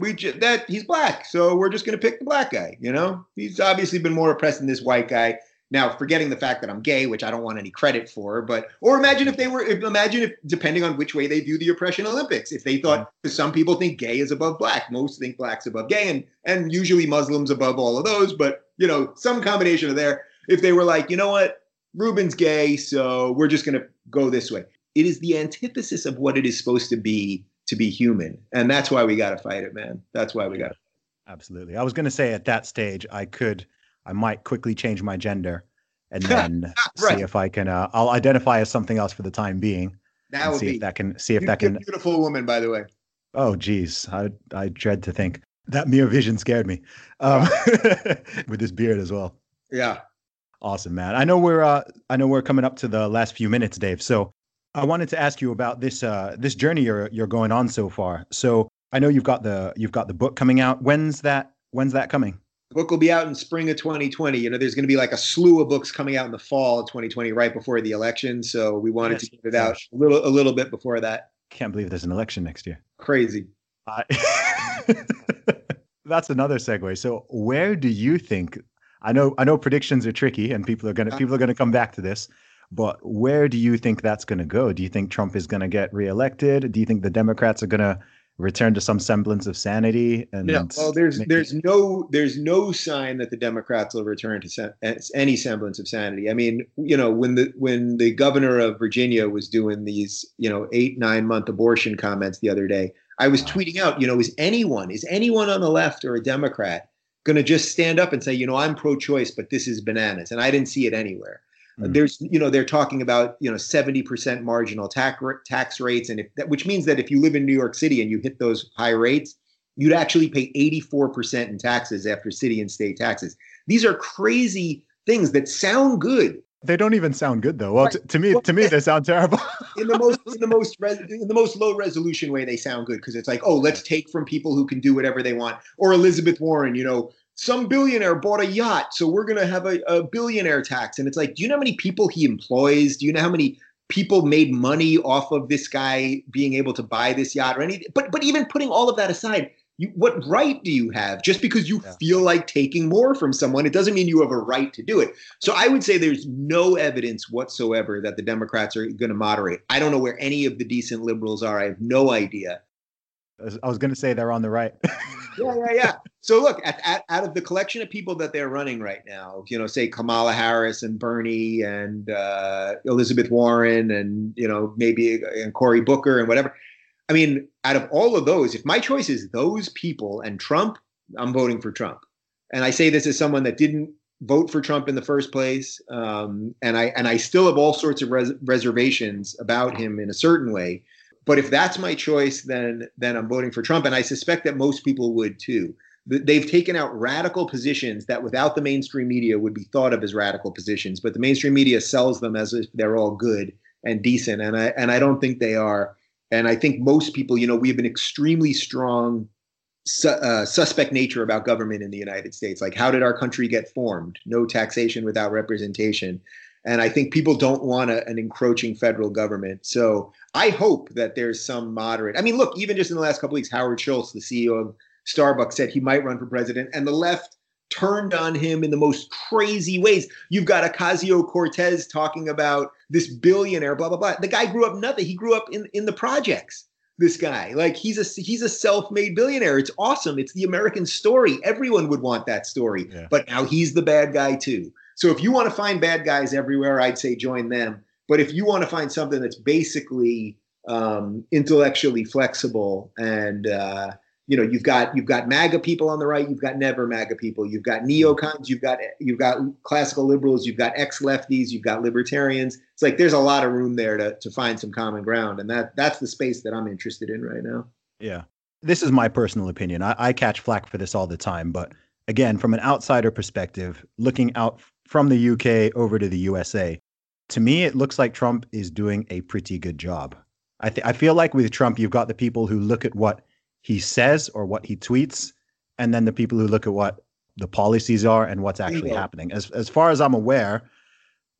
we ju- that he's black, so we're just going to pick the black guy. You know, he's obviously been more oppressed than this white guy. Now, forgetting the fact that I'm gay, which I don't want any credit for, but or imagine if they were, imagine if depending on which way they view the oppression Olympics, if they thought, mm-hmm. because some people think gay is above black, most think black's above gay, and and usually Muslims above all of those, but you know, some combination of there. If they were like, you know what, Rubin's gay, so we're just going to go this way. It is the antithesis of what it is supposed to be to be human, and that's why we got to fight it, man. That's why we got to. Absolutely. I was going to say at that stage, I could, I might quickly change my gender and then Right. see if I can, uh, I'll identify as something else for the time being That would see be if that can, see if that can, beautiful woman, by the way. oh, geez. I, I dread to think that mere vision scared me um, with this beard as well. Yeah. Awesome, man. I know we're, uh, I know we're coming up to the last few minutes, Dave. So I wanted to ask you about this, uh, this journey you're, you're going on so far. So I know you've got the, you've got the book coming out. When's that, when's that coming? The book will be out in spring of 2020. You know, there's going to be like a slew of books coming out in the fall of 2020, right before the election. So we wanted Yes, to get it out a little, a little bit before that. Can't believe there's an election next year. Crazy. I That's another segue. So, where do you think? I know, I know, predictions are tricky, and people are gonna uh-huh. people are gonna come back to this. But where do you think that's gonna go? Do you think Trump is gonna get reelected? Do you think the Democrats are gonna return to some semblance of sanity? And No, well, there's maybe- there's no there's no sign that the Democrats will return to sem- eh, any semblance of sanity. I mean, you know, when the when the governor of Virginia was doing these, you know, eight nine month abortion comments the other day, I was Wow. tweeting out, you know, is anyone is anyone on the left or a Democrat going to just stand up and say, you know, I'm pro-choice, but this is bananas, and I didn't see it anywhere. Mm. There's, you know, they're talking about, you know, 70% marginal tax tax rates, and if that, which means that if you live in New York City and you hit those high rates, you'd actually pay 84% in taxes after city and state taxes. These are crazy things that sound good They don't even sound good though. Well, Right. t- to me, to me, they sound terrible. in the most in the most res, in the most low resolution way. They sound good because it's like, oh, let's take from people who can do whatever they want. Or Elizabeth Warren, you know, some billionaire bought a yacht, so we're gonna have a, a billionaire tax. And it's like, do you know how many people he employs? Do you know how many people made money off of this guy being able to buy this yacht or anything? But but even putting all of that aside, you, what right do you have just because you Yeah. feel like taking more from someone it doesn't mean you have a right to do it so i would say there's no evidence whatsoever that the democrats are going to moderate i don't know where any of the decent liberals are i have no idea I was going to say they're on the right. yeah yeah yeah. So look at, at, out of the collection of people that they're running right now you know say kamala harris and bernie and uh, elizabeth warren and you know maybe and cory booker and whatever i mean out of all of those if my choice is those people and trump i'm voting for trump. And i say this as someone that didn't vote for trump in the first place um, and i and i still have all sorts of res- reservations about him in a certain way but if that's my choice, then then I'm voting for Trump, and I suspect that most people would too. They've taken out radical positions that, without the mainstream media, would be thought of as radical positions. But the mainstream media sells them as if they're all good and decent, and I and I don't think they are. And I think most people, you know, we have an extremely strong su- uh, suspect nature about government in the United States. Like, how did our country get formed? No taxation without representation. And I think people don't want a, an encroaching federal government. So I hope that there's some moderate. I mean, look, even just in the last couple weeks, Howard Schultz, the CEO of Starbucks, said he might run for president, and the left turned on him in the most crazy ways. You've got Ocasio Cortez talking about this billionaire, blah blah blah. The guy grew up nothing. He grew up in in the projects. This guy, like he's a he's a self-made billionaire. It's awesome. It's the American story. Everyone would want that story. Yeah. But now he's the bad guy too. So if you want to find bad guys everywhere, I'd say join them. But if you want to find something that's basically um, intellectually flexible and uh, you know you've got you've got MAGA people on the right, you've got never MAGA people, you've got neocons, you've got you've got classical liberals, you've got ex lefties, you've got libertarians. It's like there's a lot of room there to to find some common ground, and that that's the space that I'm interested in right now. Yeah. This is my personal opinion. I, I catch flack for this all the time, but again, from an outsider perspective, looking out from the UK over to the USA, to me, it looks like Trump is doing a pretty good job. I, th- I feel like with Trump, you've got the people who look at what he says or what he tweets, and then the people who look at what the policies are and what's actually Bingo. happening. As as far as I'm aware,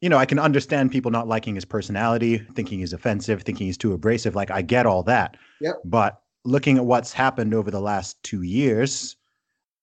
you know, I can understand people not liking his personality, thinking he's offensive, thinking he's too abrasive. Like I get all that. Yep. But looking at what's happened over the last two years,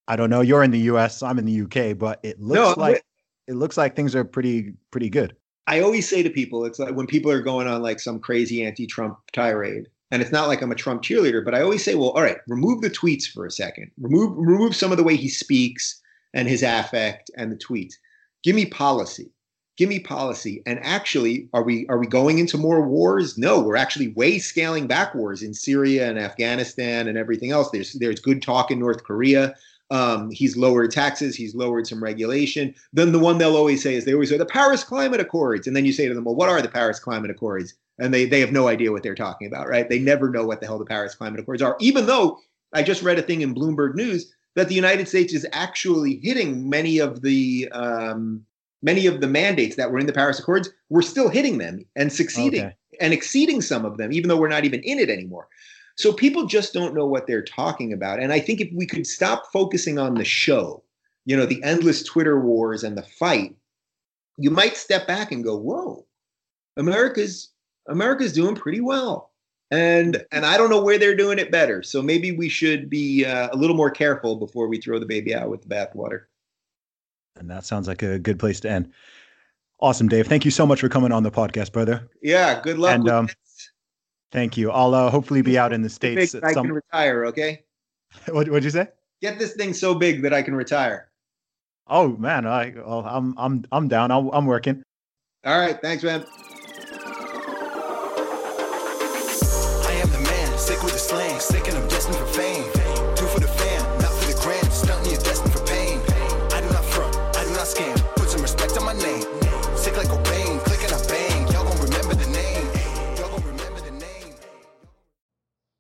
I don't know. You're in the U.S. I'm in the U.K. But it looks No, like it looks like things are pretty pretty good. I always say to people, it's like when people are going on like some crazy anti-Trump tirade, and it's not like I'm a Trump cheerleader, but I always say, well, all right, remove the tweets for a second. Remove remove some of the way he speaks and his affect and the tweets. Give me policy. Give me policy. And actually, are we are we going into more wars? No, we're actually way scaling back wars in Syria and Afghanistan and everything else. There's there's good talk in North Korea. Um, he's lowered taxes. He's lowered some regulation. Then the one they'll always say is they always say the Paris Climate Accords, and then you say to them, well, what are the Paris Climate Accords? And they they have no idea what they're talking about, right? They never know what the hell the Paris Climate Accords are, even though I just read a thing in Bloomberg News that the United States is actually hitting many of the um, many of the mandates that were in the Paris Accords. We're still hitting them and succeeding Okay. and exceeding some of them, even though we're not even in it anymore. So people just don't know what they're talking about. And I think if we could stop focusing on the show, you know, the endless Twitter wars and the fight, you might step back and go, "Whoa, America's America's doing pretty well." And and I don't know where they're doing it better. So maybe we should be uh, a little more careful before we throw the baby out with the bathwater. And that sounds like a good place to end. Awesome, Dave. Thank you so much for coming on the podcast, brother. Yeah, good luck. And, um. Thank you. I'll uh, hopefully be out in the states I at can some. retire. Okay, what would you say? get this thing so big that I can retire. Oh man, I well, I'm I'm I'm down. I'm, I'm working. All right, thanks, man. I am the man, sick with the slang, sick and I'm destined for fame.